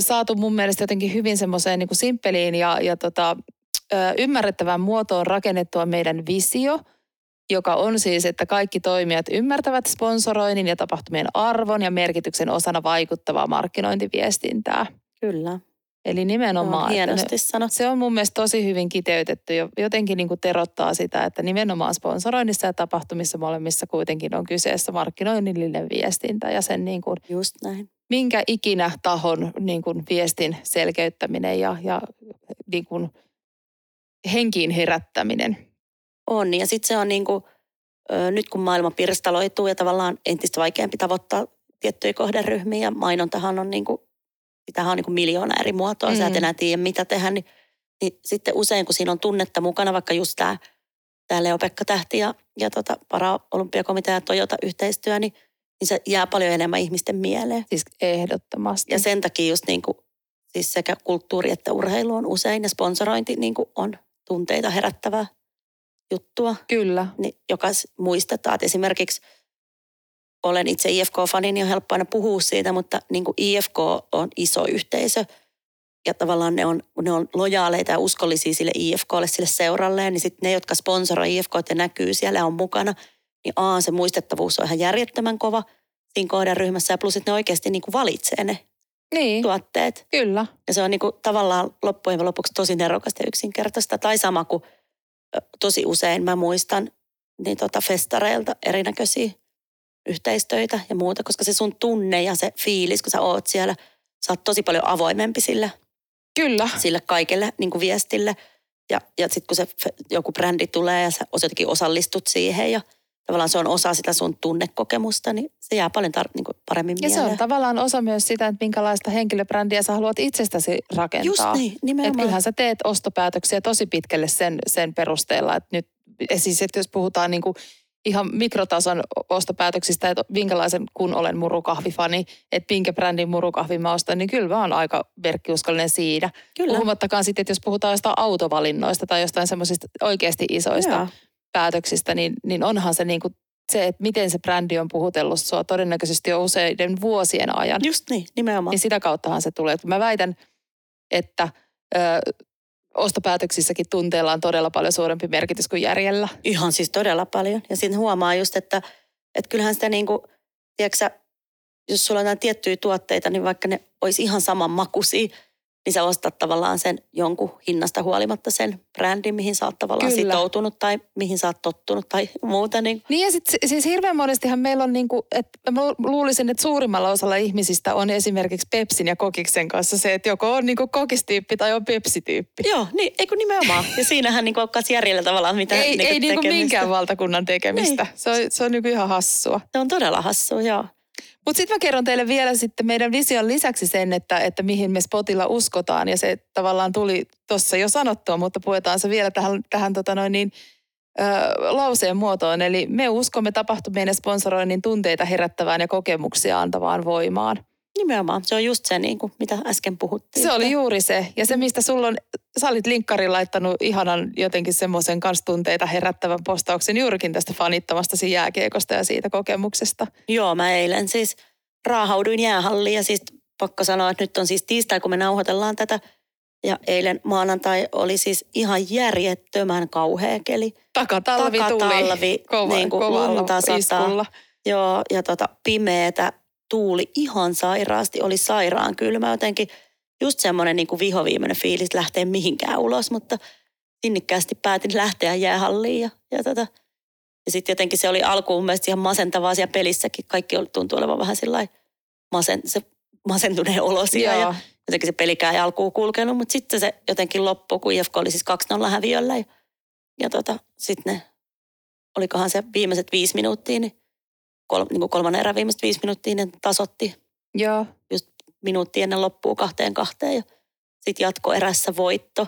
saatu mun mielestä jotenkin hyvin semmoiseen niin simppeliin ja, ja tota, ymmärrettävään muotoon rakennettua meidän visio, joka on siis, että kaikki toimijat ymmärtävät sponsoroinnin ja tapahtumien arvon ja merkityksen osana vaikuttavaa markkinointiviestintää. Kyllä. Eli nimenomaan. No, hienosti sanottu. Se on mun mielestä tosi hyvin kiteytetty ja jotenkin niin kuin terottaa sitä, että nimenomaan sponsoroinnissa ja tapahtumissa molemmissa kuitenkin on kyseessä markkinoinnillinen viestintä ja sen niin kuin Just näin minkä ikinä tahon niin kuin viestin selkeyttäminen ja, ja niin kuin henkiin herättäminen. On ja sitten se on niin kuin, nyt kun maailma pirstaloituu ja tavallaan entistä vaikeampi tavoittaa tiettyjä kohderyhmiä ja mainontahan on niin kuin, sitähän on niin kuin miljoona eri muotoa, mm. sä et enää tiedä mitä tehdä, niin, niin sitten usein kun siinä on tunnetta mukana, vaikka just tämä tämä Leo-Pekka Tähti ja, ja tota, para-olympiakomitea ja Toyota-yhteistyö, niin niin se jää paljon enemmän ihmisten mieleen. Siis ehdottomasti. Ja sen takia just niin kuin, siis sekä kulttuuri että urheilu on usein ja sponsorointi niin kuin on tunteita herättävää juttua. Kyllä. Niin, joka muistetaan, että esimerkiksi olen itse IFK-fani, niin on helppo aina puhua siitä, mutta niin kuin IFK on iso yhteisö ja tavallaan ne on, ne on lojaaleita ja uskollisia sille IFKlle, sille seuralleen, niin sitten ne, jotka sponsoroi IFK ja näkyy siellä on mukana – niin A, se muistettavuus on ihan järjettömän kova. siinä kohderyhmässä ja plus, että ne oikeasti niin kuin valitsee ne Niin, tuotteet. kyllä. Ja se on niin kuin tavallaan loppujen lopuksi tosi nerokasta ja yksinkertaista. Tai sama kuin tosi usein mä muistan niin tota festareilta erinäköisiä yhteistöitä ja muuta, koska se sun tunne ja se fiilis, kun sä oot siellä, sä oot tosi paljon avoimempi sille, Kyllä. sille kaikelle niin kuin viestille. Ja, ja sitten kun se joku brändi tulee ja sä jotenkin osallistut siihen ja tavallaan se on osa sitä sun tunnekokemusta, niin se jää paljon tar- niin kuin paremmin Ja se mieleen. on tavallaan osa myös sitä, että minkälaista henkilöbrändiä sä haluat itsestäsi rakentaa. Just niin, Että nimenomaan. kyllähän sä teet ostopäätöksiä tosi pitkälle sen, sen perusteella, että nyt, siis että jos puhutaan niin kuin ihan mikrotason ostopäätöksistä, että minkälaisen kun olen murukahvifani, että minkä brändin murukahvi mä ostan, niin kyllä mä oon aika verkkiuskollinen siinä. Kyllä. Puhumattakaan sitten, että jos puhutaan jostain autovalinnoista tai jostain semmoisista oikeasti isoista Joo. Päätöksistä, niin, niin onhan se niin kuin se, että miten se brändi on puhutellut sua todennäköisesti jo useiden vuosien ajan. Just niin, nimenomaan. Niin sitä kauttahan se tulee. Mä väitän, että ö, ostopäätöksissäkin tunteella on todella paljon suurempi merkitys kuin järjellä. Ihan siis todella paljon. Ja siinä huomaa just, että, että kyllähän sitä niin kuin, tiedätkö jos sulla on tiettyjä tuotteita, niin vaikka ne olisi ihan saman makuisia, niin sä ostat tavallaan sen jonkun hinnasta huolimatta sen brändin, mihin sä oot tavallaan Kyllä. sitoutunut tai mihin sä oot tottunut tai muuta. Niin Niin ja sit, siis hirveän monestihan meillä on niinku, että mä luulisin, että suurimmalla osalla ihmisistä on esimerkiksi Pepsin ja Kokiksen kanssa se, että joko on niinku kokistyyppi tai on Pepsi-tyyppi. Joo, niin, eikö nimenomaan. Ja siinähän niin kuin järjellä tavallaan mitä ei niin ei niinku tekemistä. minkään valtakunnan tekemistä. Niin. Se on, se on niinku ihan hassua. Se on todella hassua, joo. Mutta sitten mä kerron teille vielä sitten meidän vision lisäksi sen, että, että mihin me Spotilla uskotaan. Ja se tavallaan tuli tuossa jo sanottua, mutta puetaan se vielä tähän, tähän tota noin niin, ö, lauseen muotoon. Eli me uskomme tapahtumien ja sponsoroinnin tunteita herättävään ja kokemuksia antavaan voimaan. Nimenomaan. Se on just se, niin kuin, mitä äsken puhuttiin. Se oli juuri se. Ja se, mistä sulla on, sä olit linkkariin laittanut ihanan jotenkin semmoisen kanssa tunteita herättävän postauksen juurikin tästä fanittamastasi jääkiekosta ja siitä kokemuksesta. Joo, mä eilen siis raahauduin jäähalliin ja siis pakko sanoa, että nyt on siis tiistai, kun me nauhoitellaan tätä. Ja eilen maanantai oli siis ihan järjettömän kauhea keli. Takatalvi, Takatalvi, tuli kova, niin kuin kovalla lunta sataa. Joo, ja tota, pimeetä tuuli ihan sairaasti, oli sairaan kylmä jotenkin. Just semmoinen niin kuin vihoviimeinen fiilis lähteä mihinkään ulos, mutta sinnikkäästi päätin lähteä jäähalliin ja, ja, tota, ja sitten jotenkin se oli alkuun mun mielestä ihan masentavaa siellä pelissäkin. Kaikki tuntui olevan vähän sillä masen, se masentuneen olosia Joo. ja jotenkin se pelikään ei alkuun kulkenut, mutta sitten se jotenkin loppui, kun IFK oli siis 2-0 häviöllä ja, ja tota, sitten ne, olikohan se viimeiset viisi minuuttia, niin, kol, niin kuin kolmannen erän viimeiset viisi minuuttia ne tasotti Joo. minuutti ennen loppua kahteen kahteen ja sitten jatko erässä voitto.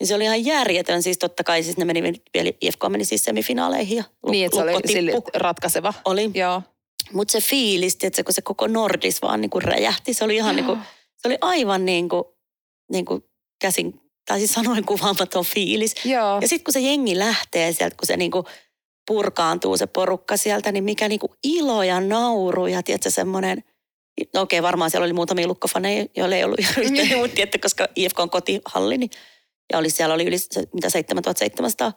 Niin se oli ihan järjetön, siis totta kai siis ne meni vielä, IFK meni siis semifinaaleihin ja luk, Niin, että se oli sille ratkaiseva. Oli, Joo. mutta se fiilis, että kun se koko Nordis vaan niin kuin räjähti, se oli ihan niin kuin, se oli aivan niin kuin, niin kuin käsin, tai siis sanoin kuvaamaton fiilis. Joo. Ja sitten kun se jengi lähtee sieltä, kun se niinku purkaantuu se porukka sieltä, niin mikä niinku ilo ja nauru ja tiedätkö semmoinen, no okei varmaan siellä oli muutamia lukkofaneja, joilla ei ollut ihan yhteen, mutta tiedätkö, koska IFK on kotihalli, niin, ja oli, siellä oli yli mitä 7700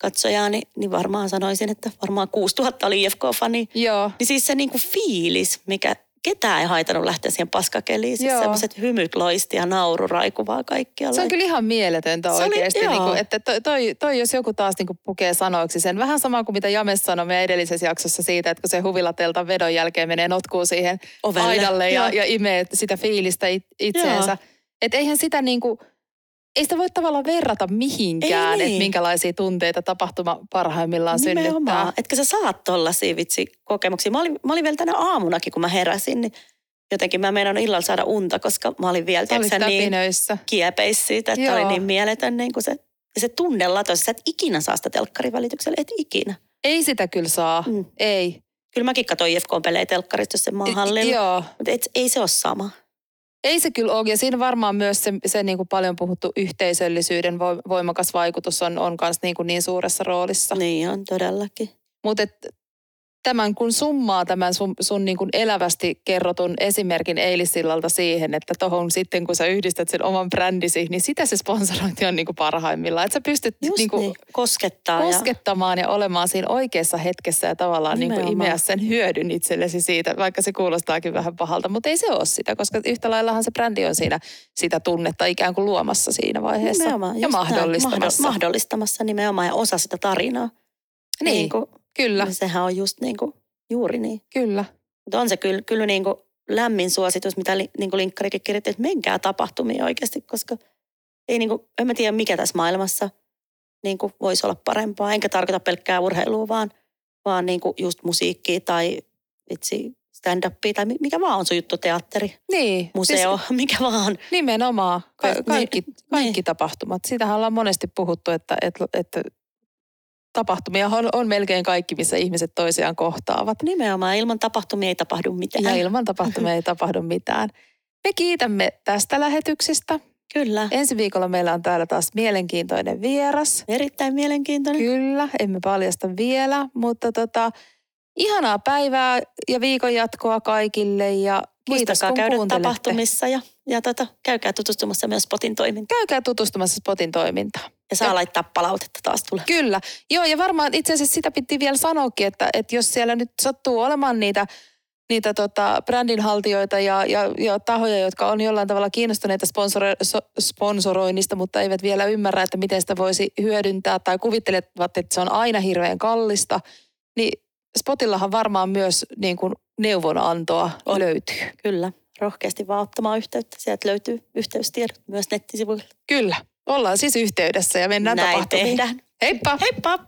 katsojaa, niin, niin varmaan sanoisin, että varmaan 6000 oli IFK-fani. Joo. Niin siis se niinku fiilis, mikä ketään ei haitanut lähteä siihen paskakeliin. Siis semmoiset hymyt loisti ja nauru raikuvaa kaikkialla. Se on kyllä ihan mieletöntä Se oli- oikeasti. joo. Niin kuin, että toi, toi, toi, jos joku taas niin kuin pukee sanoiksi sen. Vähän sama kuin mitä James sanoi meidän edellisessä jaksossa siitä, että kun se huvilatelta vedon jälkeen menee notkuu siihen Ovelle. aidalle ja, Joo. ja imee sitä fiilistä it, itseensä. Että eihän sitä niin kuin, ei sitä voi tavallaan verrata mihinkään, niin. että minkälaisia tunteita tapahtuma parhaimmillaan synnyttää. Nimenomaan. Etkä sä saat tollasia vitsi kokemuksia. Mä olin, mä olin vielä tänä aamunakin, kun mä heräsin, niin jotenkin mä meinaan illalla saada unta, koska mä olin vielä Sä olit tiedätkö, niin kiepeissä siitä, että Joo. oli niin mieletön niin kuin se, se tunne latosi. Sä et ikinä saa sitä telkkarin välityksellä, et ikinä. Ei sitä kyllä saa. Mm. Ei. Kyllä mäkin katsoin IFK-pelejä telkkarista, jos se hallilla. Joo. Mutta ei se ole sama. Ei se kyllä ole. Ja siinä varmaan myös se, se niin kuin paljon puhuttu yhteisöllisyyden vo- voimakas vaikutus on, on kans niin, kuin niin suuressa roolissa. Niin on todellakin. Mutta tämän kun summaa tämän sun, sun niin kuin elävästi kerrotun esimerkin eilissillalta siihen, että tohon sitten kun sä yhdistät sen oman brändisi, niin sitä se sponsorointi on niin kuin parhaimmillaan. Että sä pystyt Just niin kuin niin, koskettaa. koskettamaan ja olemaan siinä oikeassa hetkessä ja tavallaan niin kuin imeä sen hyödyn itsellesi siitä, vaikka se kuulostaakin vähän pahalta, mutta ei se ole sitä, koska yhtä laillahan se brändi on siinä sitä tunnetta ikään kuin luomassa siinä vaiheessa Nimenomaan, ja näin. mahdollistamassa. Mahdo- mahdollistamassa nimenomaan ja osa sitä tarinaa. Niin, kuin, kyllä, Sehän on just niin kuin, juuri niin. kyllä. Mutta on se kyllä, kyllä niin kuin lämmin suositus, mitä li, niin kuin linkkarikin kirjoitti, että menkää tapahtumiin oikeasti, koska ei niin kuin, en mä tiedä mikä tässä maailmassa niin kuin voisi olla parempaa. Enkä tarkoita pelkkää urheilua, vaan, vaan niin kuin just musiikkia tai vitsi stand-upia tai mi- mikä vaan on sun juttu, teatteri, Niin, museo, siis, mikä vaan. Nimenomaan. Ka- Niin, kaikki, kaikki niin. tapahtumat. Siitähän ollaan monesti puhuttu, että, että, että tapahtumia on, on melkein kaikki, missä ihmiset toisiaan kohtaavat. Nimenomaan ilman tapahtumia ei tapahdu mitään. Ja ilman tapahtumia ei tapahdu mitään. Me kiitämme tästä lähetyksestä. Kyllä, Ensi viikolla meillä on täällä taas mielenkiintoinen vieras. erittäin mielenkiintoinen. Kyllä, emme paljasta vielä, mutta tota, ihanaa päivää ja viikon jatkoa kaikille ja kiitos Muistakaa käydä tapahtumissa ja, ja tota, käykää tutustumassa myös Spotin toimintaan. Käykää tutustumassa Spotin toimintaan. Ja saa Ja- laittaa palautetta taas tulee. Kyllä. Joo, ja varmaan itse asiassa sitä piti vielä sanoakin, että, että jos siellä nyt sattuu olemaan niitä, niitä tota, brändinhaltijoita ja, ja, ja tahoja, jotka on jollain tavalla kiinnostuneita sponsoro, so, sponsoroinnista, mutta eivät vielä ymmärrä, että miten sitä voisi hyödyntää tai kuvittelevat, että se on aina hirveän kallista, niin Spotillahan varmaan myös niin kuin neuvonantoa On. löytyy. Kyllä, rohkeasti vaan ottamaan yhteyttä. Sieltä löytyy yhteystiedot myös nettisivuilla. Kyllä. Ollaan siis yhteydessä ja mennään Näin tapahtumiin. tehdään. Heippa! Heippa!